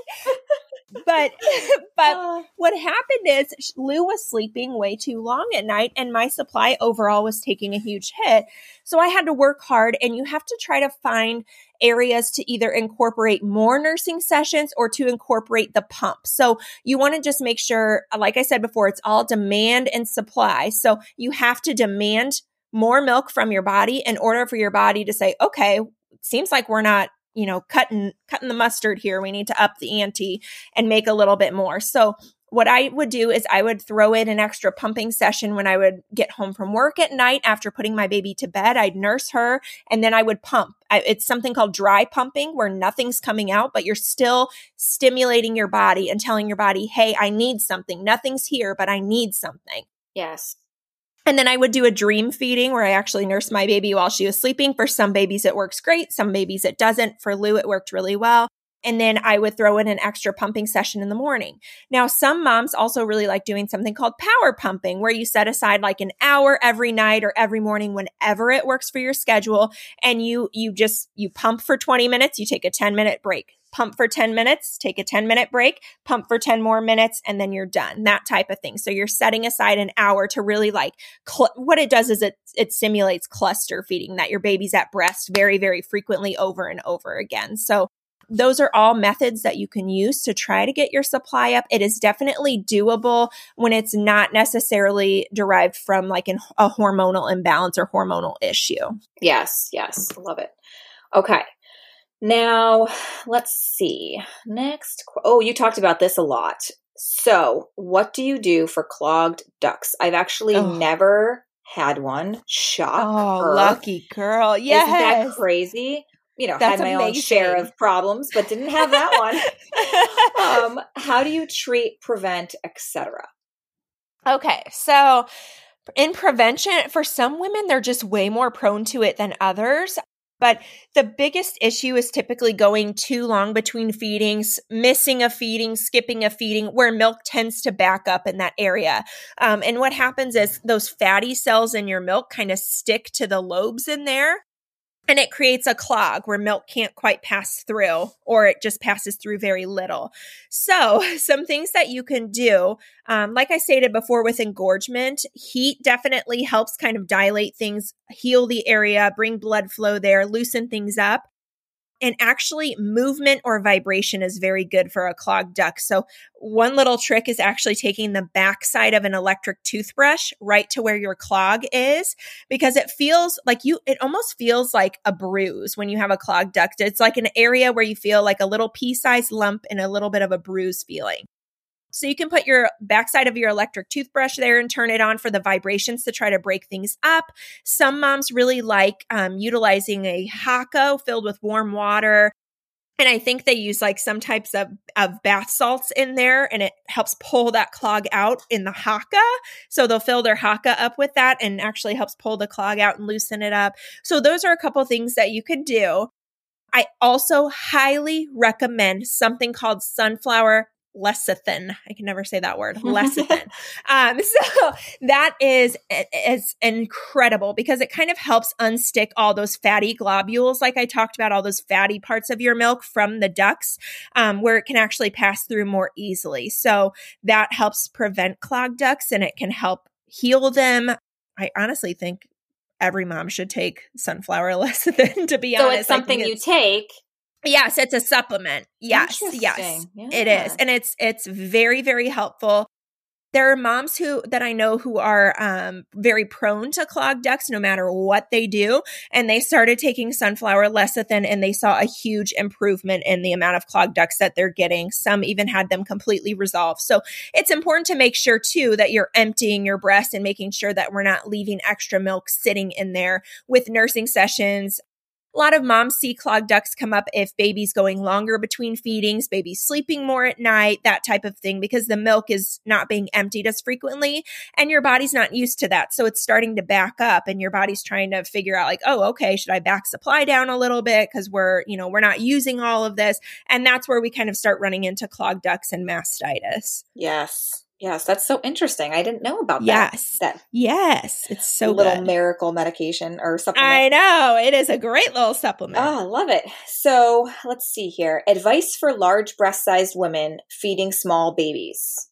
But, but uh. what happened is Lou was sleeping way too long at night and my supply overall was taking a huge hit. So I had to work hard and you have to try to find areas to either incorporate more nursing sessions or to incorporate the pump. So you want to just make sure, like I said before, it's all demand and supply. So you have to demand more milk from your body in order for your body to say, okay, seems like we're not you know cutting cutting the mustard here we need to up the ante and make a little bit more so what I would do is I would throw in an extra pumping session when I would get home from work at night after putting my baby to bed. I'd nurse her and then I would pump. I, it's something called dry pumping where nothing's coming out, but you're still stimulating your body and telling your body, hey, I need something. Nothing's here, but I need something. Yes. And then I would do a dream feeding where I actually nursed my baby while she was sleeping. For some babies, it works great. Some babies, it doesn't. For Lou, it worked really well. And then I would throw in an extra pumping session in the morning. Now, some moms also really like doing something called power pumping, where you set aside like an hour every night or every morning, whenever it works for your schedule. And you, you just, you pump for 20 minutes, you take a 10 minute break pump for 10 minutes, take a 10 minute break, pump for 10 more minutes, and then you're done. That type of thing. So you're setting aside an hour to really like cl- what it does is it it simulates cluster feeding that your baby's at breast very very frequently over and over again. So those are all methods that you can use to try to get your supply up. It is definitely doable when it's not necessarily derived from like an, a hormonal imbalance or hormonal issue. Yes, yes, love it. Okay. Now, let's see. Next. Oh, you talked about this a lot. So, what do you do for clogged ducts? I've actually oh. never had one. Shock. Oh, lucky girl. Yeah. Isn't that crazy? you know, That's had my amazing. own share of problems, but didn't have that one. um, how do you treat, prevent, etc.? Okay, so in prevention, for some women, they're just way more prone to it than others. But the biggest issue is typically going too long between feedings, missing a feeding, skipping a feeding, where milk tends to back up in that area. Um, and what happens is those fatty cells in your milk kind of stick to the lobes in there and it creates a clog where milk can't quite pass through or it just passes through very little. So some things that you can do um, like i stated before with engorgement heat definitely helps kind of dilate things heal the area bring blood flow there loosen things up and actually, movement or vibration is very good for a clogged duct. So, one little trick is actually taking the backside of an electric toothbrush right to where your clog is because it feels like you, it almost feels like a bruise when you have a clogged duct. It's like an area where you feel like a little pea sized lump and a little bit of a bruise feeling. So you can put your backside of your electric toothbrush there and turn it on for the vibrations to try to break things up. Some moms really like um, utilizing a Haakaa filled with warm water. And I think they use like some types of, of bath salts in there and it helps pull that clog out in the Haakaa. So they'll fill their Haakaa up with that and actually helps pull the clog out and loosen it up. So those are a couple things that you could do. I also highly recommend something called sunflower lecithin. I can never say that word. Lecithin. um, so that is is incredible because it kind of helps unstick all those fatty globules, like I talked about, all those fatty parts of your milk from the ducts, um, where it can actually pass through more easily. So that helps prevent clogged ducts and it can help heal them. I honestly think every mom should take sunflower lecithin. To be so honest, so it's something you take. Yes, it's a supplement. Yes, yes, Yeah. it is, and it's it's very very helpful. There are moms who that I know who are um, very prone to clogged ducts, no matter what they do, and they started taking sunflower lecithin, and they saw a huge improvement in the amount of clogged ducts that they're getting. Some even had them completely resolved. So it's important to make sure too that you're emptying your breast and making sure that we're not leaving extra milk sitting in there with nursing sessions a lot of moms see clogged ducts come up if baby's going longer between feedings, baby's sleeping more at night, that type of thing, because the milk is not being emptied as frequently and your body's not used to that. So it's starting to back up and your body's trying to figure out, like, oh, okay, should I back supply down a little bit? Because we're, you know, we're not using all of this. And that's where we kind of start running into clogged ducts and mastitis. Yes. Yes, that's so interesting. I didn't know about Yes. that. That Yes. It's so little good. miracle medication or supplement. I know. It is a great little supplement. Oh, I love it. So let's see here. Advice for large breast sized women feeding small babies.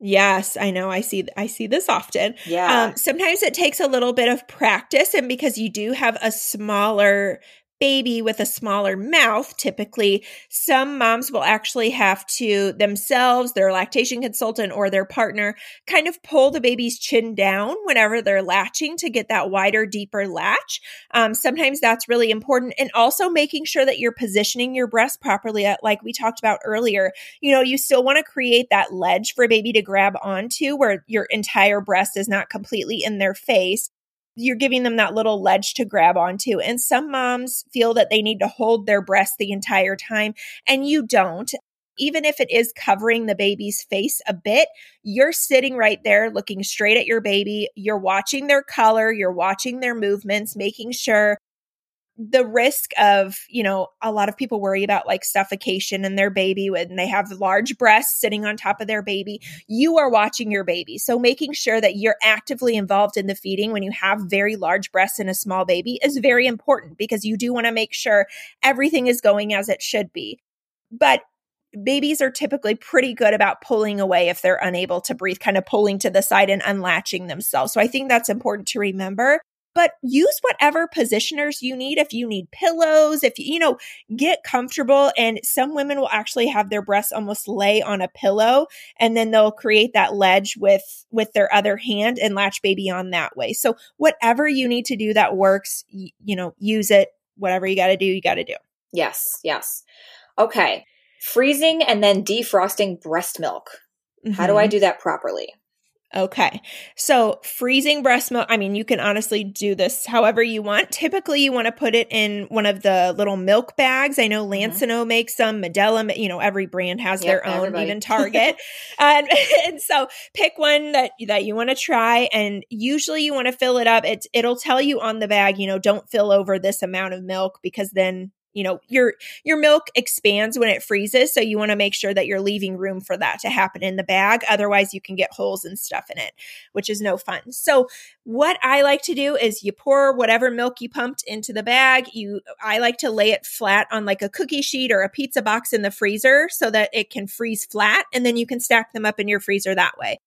Yes, I know. I see I see this often. Yeah. Um, sometimes it takes a little bit of practice, and because you do have a smaller baby with a smaller mouth, typically, some moms will actually have to themselves, their lactation consultant, or their partner kind of pull the baby's chin down whenever they're latching to get that wider, deeper latch. Um, sometimes that's really important. And also making sure that you're positioning your breast properly, uh, like we talked about earlier. You know, you still want to create that ledge for baby to grab onto where your entire breast is not completely in their face you're giving them that little ledge to grab onto. And some moms feel that they need to hold their breast the entire time, and you don't. Even if it is covering the baby's face a bit, you're sitting right there looking straight at your baby. You're watching their color, you're watching their movements, making sure the risk of, you know, a lot of people worry about like suffocation in their baby when they have large breasts sitting on top of their baby. You are watching your baby. So making sure that you're actively involved in the feeding when you have very large breasts in a small baby is very important because you do want to make sure everything is going as it should be. But babies are typically pretty good about pulling away if they're unable to breathe, kind of pulling to the side and unlatching themselves. So I think that's important to remember but use whatever positioners you need. If you need pillows, if you, you know, get comfortable. And some women will actually have their breasts almost lay on a pillow and then they'll create that ledge with, with their other hand and latch baby on that way. So whatever you need to do that works, you, you know, use it. Whatever you got to do, you got to do. Yes, yes. Okay. Freezing and then defrosting breast milk. How do I Mhm. do that properly? Okay. So freezing breast milk, I mean, you can honestly do this however you want. Typically, you want to put it in one of the little milk bags. I know Lansinoh makes some, Medela, you know, every brand has Mm-hmm. Yep, their own, everybody. even Target. and, and so pick one that, that you want to try. And usually you want to fill it up. It, it'll tell you on the bag, you know, don't fill over this amount of milk because then you know your your milk expands when it freezes so you want to make sure that you're leaving room for that to happen in the bag otherwise you can get holes and stuff in it which is no fun. So what i like to do is you pour whatever milk you pumped into the bag you i like to lay it flat on like a cookie sheet or a pizza box in the freezer so that it can freeze flat and then you can stack them up in your freezer that way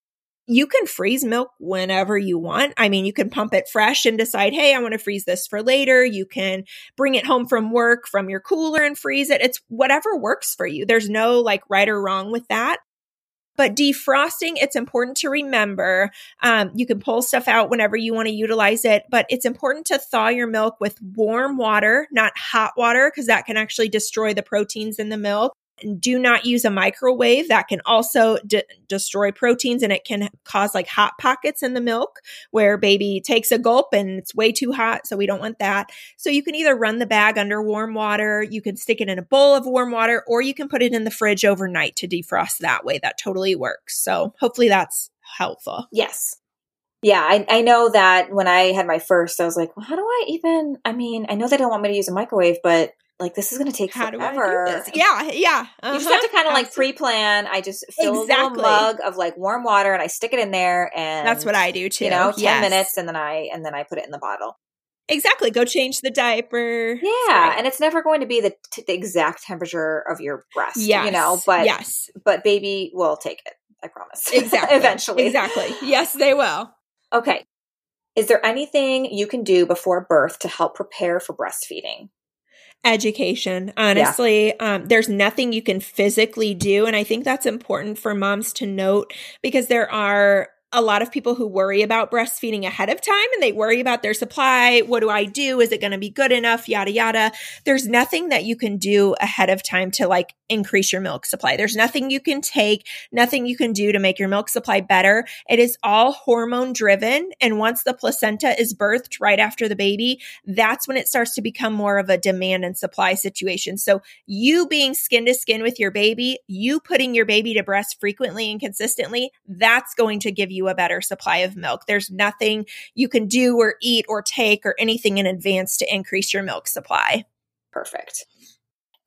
you can freeze milk whenever you want. I mean, you can pump it fresh and decide, hey, I want to freeze this for later. You can bring it home from work from your cooler and freeze it. It's whatever works for you. There's no like right or wrong with that. But defrosting, it's important to remember. Um, you can pull stuff out whenever you want to utilize it, but it's important to thaw your milk with warm water, not hot water, because that can actually destroy the proteins in the milk do not use a microwave that can also de- destroy proteins and it can cause like hot pockets in the milk where baby takes a gulp and it's way too hot so we don't want that so you can either run the bag under warm water you can stick it in a bowl of warm water or you can put it in the fridge overnight to defrost that way that totally works so hopefully that's helpful Yes. Yeah, I, I know that when I had my first, I was like, well, how do I even? I mean, I know they don't want me to use a microwave, but like this is going to take how forever. i do this yeah yeah You just uh-huh, have to kind of like pre-plan. I just fill Exactly. a little mug of like warm water and I stick it in there, and that's what i do too you know, ten Yes. minutes, and then I and then I put it in the bottle. exactly go change the diaper Yeah, and it's never going to be the, t- the exact temperature of your breast. yes you know, but yes but baby will take it. I promise. Exactly. Eventually. Exactly. Yes, they will. Okay. Is there anything you can do before birth to help prepare for breastfeeding? Education honestly yeah. um, there's nothing you can physically do and i think that's important for moms to note because there are a lot of people who worry about breastfeeding ahead of time and they worry about their supply. What do I do? Is it going to be good enough? Yada, yada. There's nothing that you can do ahead of time to like increase your milk supply. There's nothing you can take, nothing you can do to make your milk supply better. It is all hormone driven. And once the placenta is birthed right after the baby, that's when it starts to become more of a demand and supply situation. So you being skin to skin with your baby, you putting your baby to breast frequently and consistently, that's going to give you a better supply of milk. There's nothing you can do or eat or take or anything in advance to increase your milk supply. Perfect.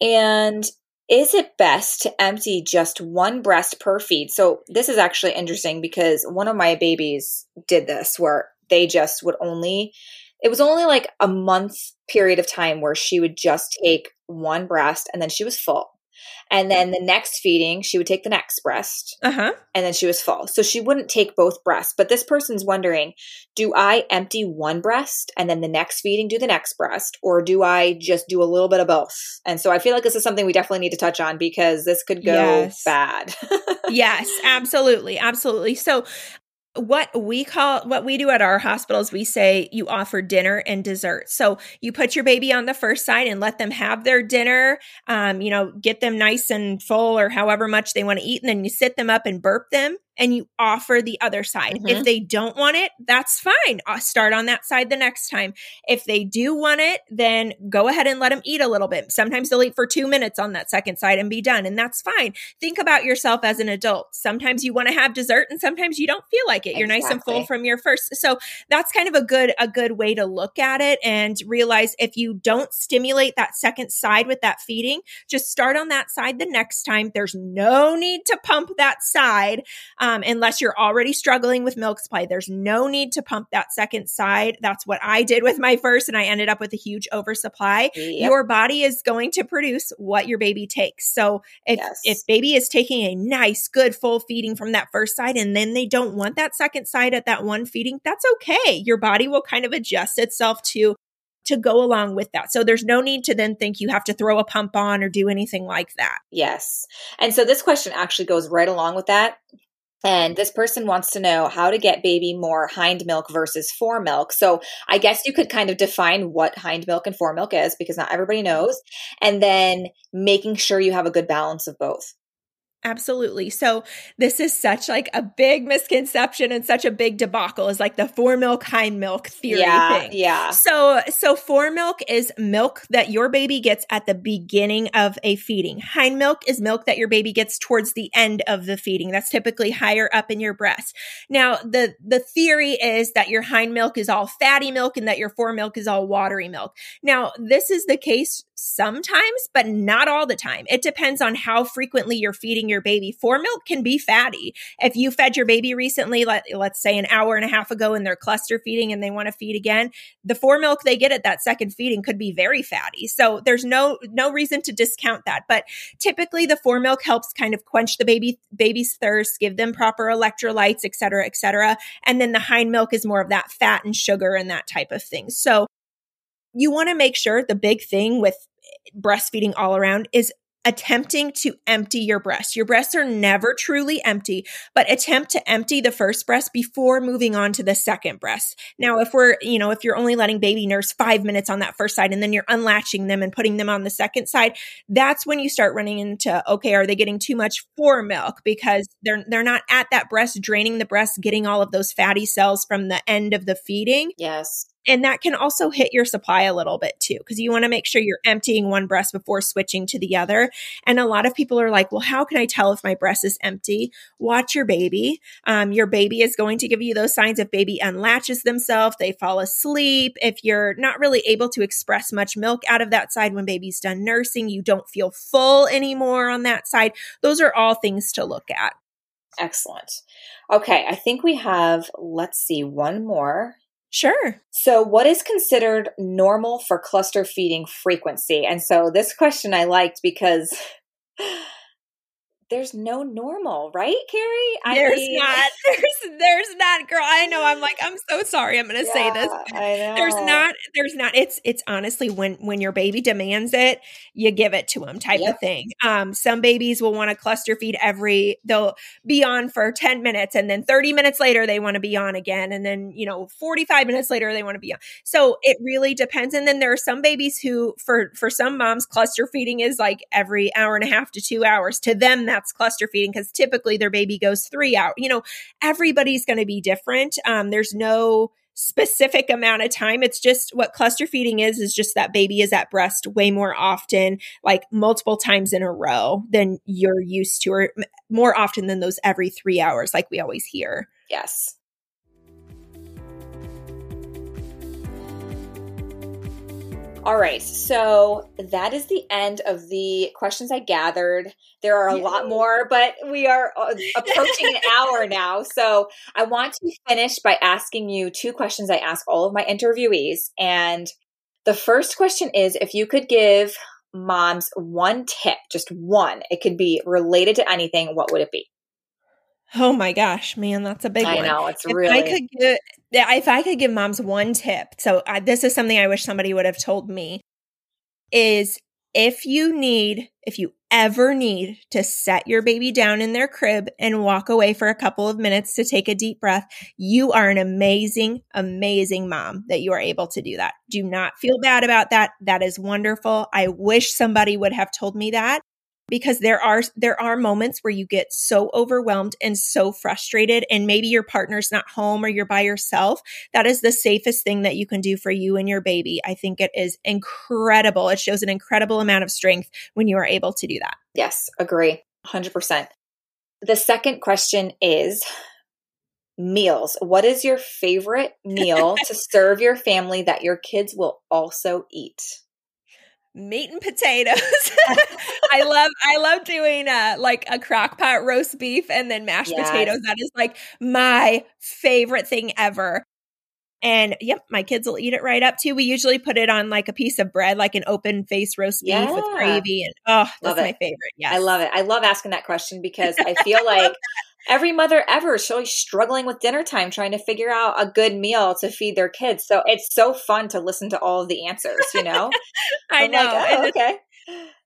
And is it best to empty just one breast per feed? So, this is actually interesting because one of my babies did this where they just would only, it was only like a month period of time where she would just take one breast and then she was full. And then the next feeding, she would take the next breast. Uh-huh. And then she was full. So she wouldn't take both breasts. But this person's wondering do I empty one breast and then the next feeding do the next breast? Or do I just do a little bit of both? And so I feel like this is something we definitely need to touch on because this could go yes. bad. yes, absolutely. Absolutely. So what we call what we do at our hospitals we say you offer dinner and dessert. So you put your baby on the first side and let them have their dinner um, you know get them nice and full or however much they want to eat and then you sit them up and burp them and you offer the other side. Mm-hmm. If they don't want it, that's fine. I'll start on that side the next time. If they do want it, then go ahead and let them eat a little bit. Sometimes they'll eat for two minutes on that second side and be done, and that's fine. Think about yourself as an adult. Sometimes you want to have dessert, and sometimes you don't feel like it. You're exactly. nice and full from your first. So that's kind of a good a good way to look at it and realize if you don't stimulate that second side with that feeding, just start on that side the next time. There's no need to pump that side. Um, um, unless you're already struggling with milk supply. There's no need to pump that second side. That's what I did with my first, and I ended up with a huge oversupply. Yep. Your body is going to produce what your baby takes. So if yes. if baby is taking a nice, good, full feeding from that first side, and then they don't want that second side at that one feeding, that's okay. Your body will kind of adjust itself to to go along with that. So there's no need to then think you have to throw a pump on or do anything like that. Yes. And so this question actually goes right along with that. And this person wants to know how to get baby more hind milk versus fore milk. So I guess you could kind of define what hind milk and fore milk is because not everybody knows. And then making sure you have a good balance of both. Absolutely. So this is such like a big misconception and such a big debacle is like the fore milk hind milk theory yeah, thing. Yeah. So so fore milk is milk that your baby gets at the beginning of a feeding. Hind milk is milk that your baby gets towards the end of the feeding. That's typically higher up in your breast. Now, the the theory is that your hind milk is all fatty milk and that your fore milk is all watery milk. Now, this is the case sometimes, but not all the time. It depends on how frequently you're feeding your baby. Fore milk can be fatty. If you fed your baby recently, let, let's say an hour and a half ago, and they're cluster feeding and they want to feed again, the fore milk they get at that second feeding could be very fatty. So there's no no reason to discount that. But typically, the fore milk helps kind of quench the baby baby's thirst, give them proper electrolytes, et cetera, et cetera. And then the hind milk is more of that fat and sugar and that type of thing. So you want to make sure the big thing with breastfeeding all around is attempting to empty your breast. Your breasts are never truly empty, but attempt to empty the first breast before moving on to the second breast. Now, if we're, you know, if you're only letting baby nurse five minutes on that first side and then you're unlatching them and putting them on the second side, that's when you start running into, okay, are they getting too much fore milk because they're, they're not at that breast draining the breast, getting all of those fatty cells from the end of the feeding. Yes. And that can also hit your supply a little bit too, because you want to make sure you're emptying one breast before switching to the other. And a lot of people are like, well, how can I tell if my breast is empty? Watch your baby. Um, your baby is going to give you those signs if baby unlatches themselves, they fall asleep. If you're not really able to express much milk out of that side when baby's done nursing, you don't feel full anymore on that side. Those are all things to look at. Excellent. Okay, I think we have, let's see, one more. Sure. So, what is considered normal for cluster feeding frequency? And so, this question I liked because there's no normal, right, Carrie? I there's mean, not. There's there's not, girl. I know. I'm like, I'm so sorry. I'm going to yeah, say this. I know. There's not. There's not. It's it's honestly when when your baby demands it, you give it to them, type yep. of thing. Um, some babies will want to cluster feed every. They'll be on for 10 minutes, and then 30 minutes later they want to be on again, and then you know 45 minutes later they want to be on. So it really depends. And then there are some babies who, for for some moms, cluster feeding is like every hour and a half to two hours. To them, cluster feeding because typically their baby goes three out. You know, everybody's going to be different. Um, there's no specific amount of time. It's just what cluster feeding is, is just that baby is at breast way more often, like multiple times in a row than you're used to, or more often than those every three hours, like we always hear. Yes. All right, so that is the end of the questions I gathered. There are a Yay. lot more, but we are uh, approaching an hour now. So I want to finish by asking you two questions I ask all of my interviewees. And the first question is if you could give moms one tip, just one, it could be related to anything, what would it be? Oh my gosh, man, that's a big I one. I know it's if really. I could give, if I could give moms one tip, so I, this is something I wish somebody would have told me, is if you need, if you ever need to set your baby down in their crib and walk away for a couple of minutes to take a deep breath, you are an amazing, amazing mom that you are able to do that. Do not feel bad about that. That is wonderful. I wish somebody would have told me that because there are there are moments where you get so overwhelmed and so frustrated and maybe your partner's not home or you're by yourself that is the safest thing that you can do for you and your baby. I think it is incredible. It shows an incredible amount of strength when you are able to do that. Yes agree 100% the second question is meals. What is your favorite meal to serve your family that your kids will also eat meat and potatoes. I love I love doing uh like a crock pot roast beef and then mashed yes. potatoes. That is like my favorite thing ever. And yep, my kids will eat it right up too. We usually put it on like a piece of bread, like an open face roast beef yeah. with gravy. And oh, that's my favorite. Yeah. I love it. I love asking that question because I feel like every mother ever is really struggling with dinner time trying to figure out a good meal to feed their kids. So it's so fun to listen to all of the answers, you know? I I'm know. Like, oh, okay.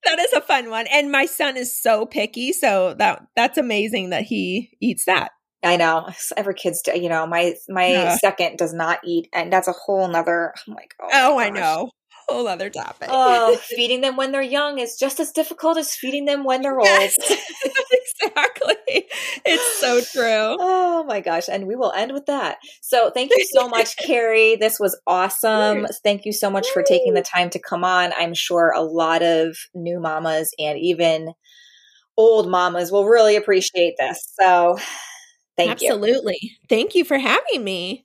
That is a fun one. And my son is so picky, so that that's amazing that he eats that. I know. Every kid's, you know, my my yeah. second does not eat, and that's a whole nother. I'm like, oh, oh I know whole other topic. Oh, feeding them when they're young is just as difficult as feeding them when they're yes, old. exactly. It's so true. Oh my gosh. And we will end with that. So thank you so much, Carrie. This was awesome. Thank you so much for taking the time to come on. I'm sure a lot of new mamas and even old mamas will really appreciate this. So thank Absolutely. you. Absolutely. Thank you for having me.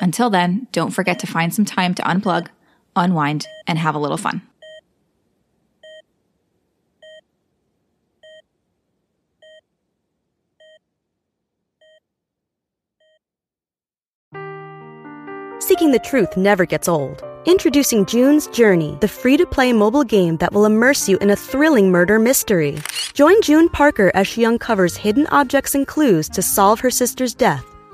Until then, don't forget to find some time to unplug, unwind, and have a little fun. Seeking the truth never gets old. Introducing June's Journey, the free to play mobile game that will immerse you in a thrilling murder mystery. Join June Parker as she uncovers hidden objects and clues to solve her sister's death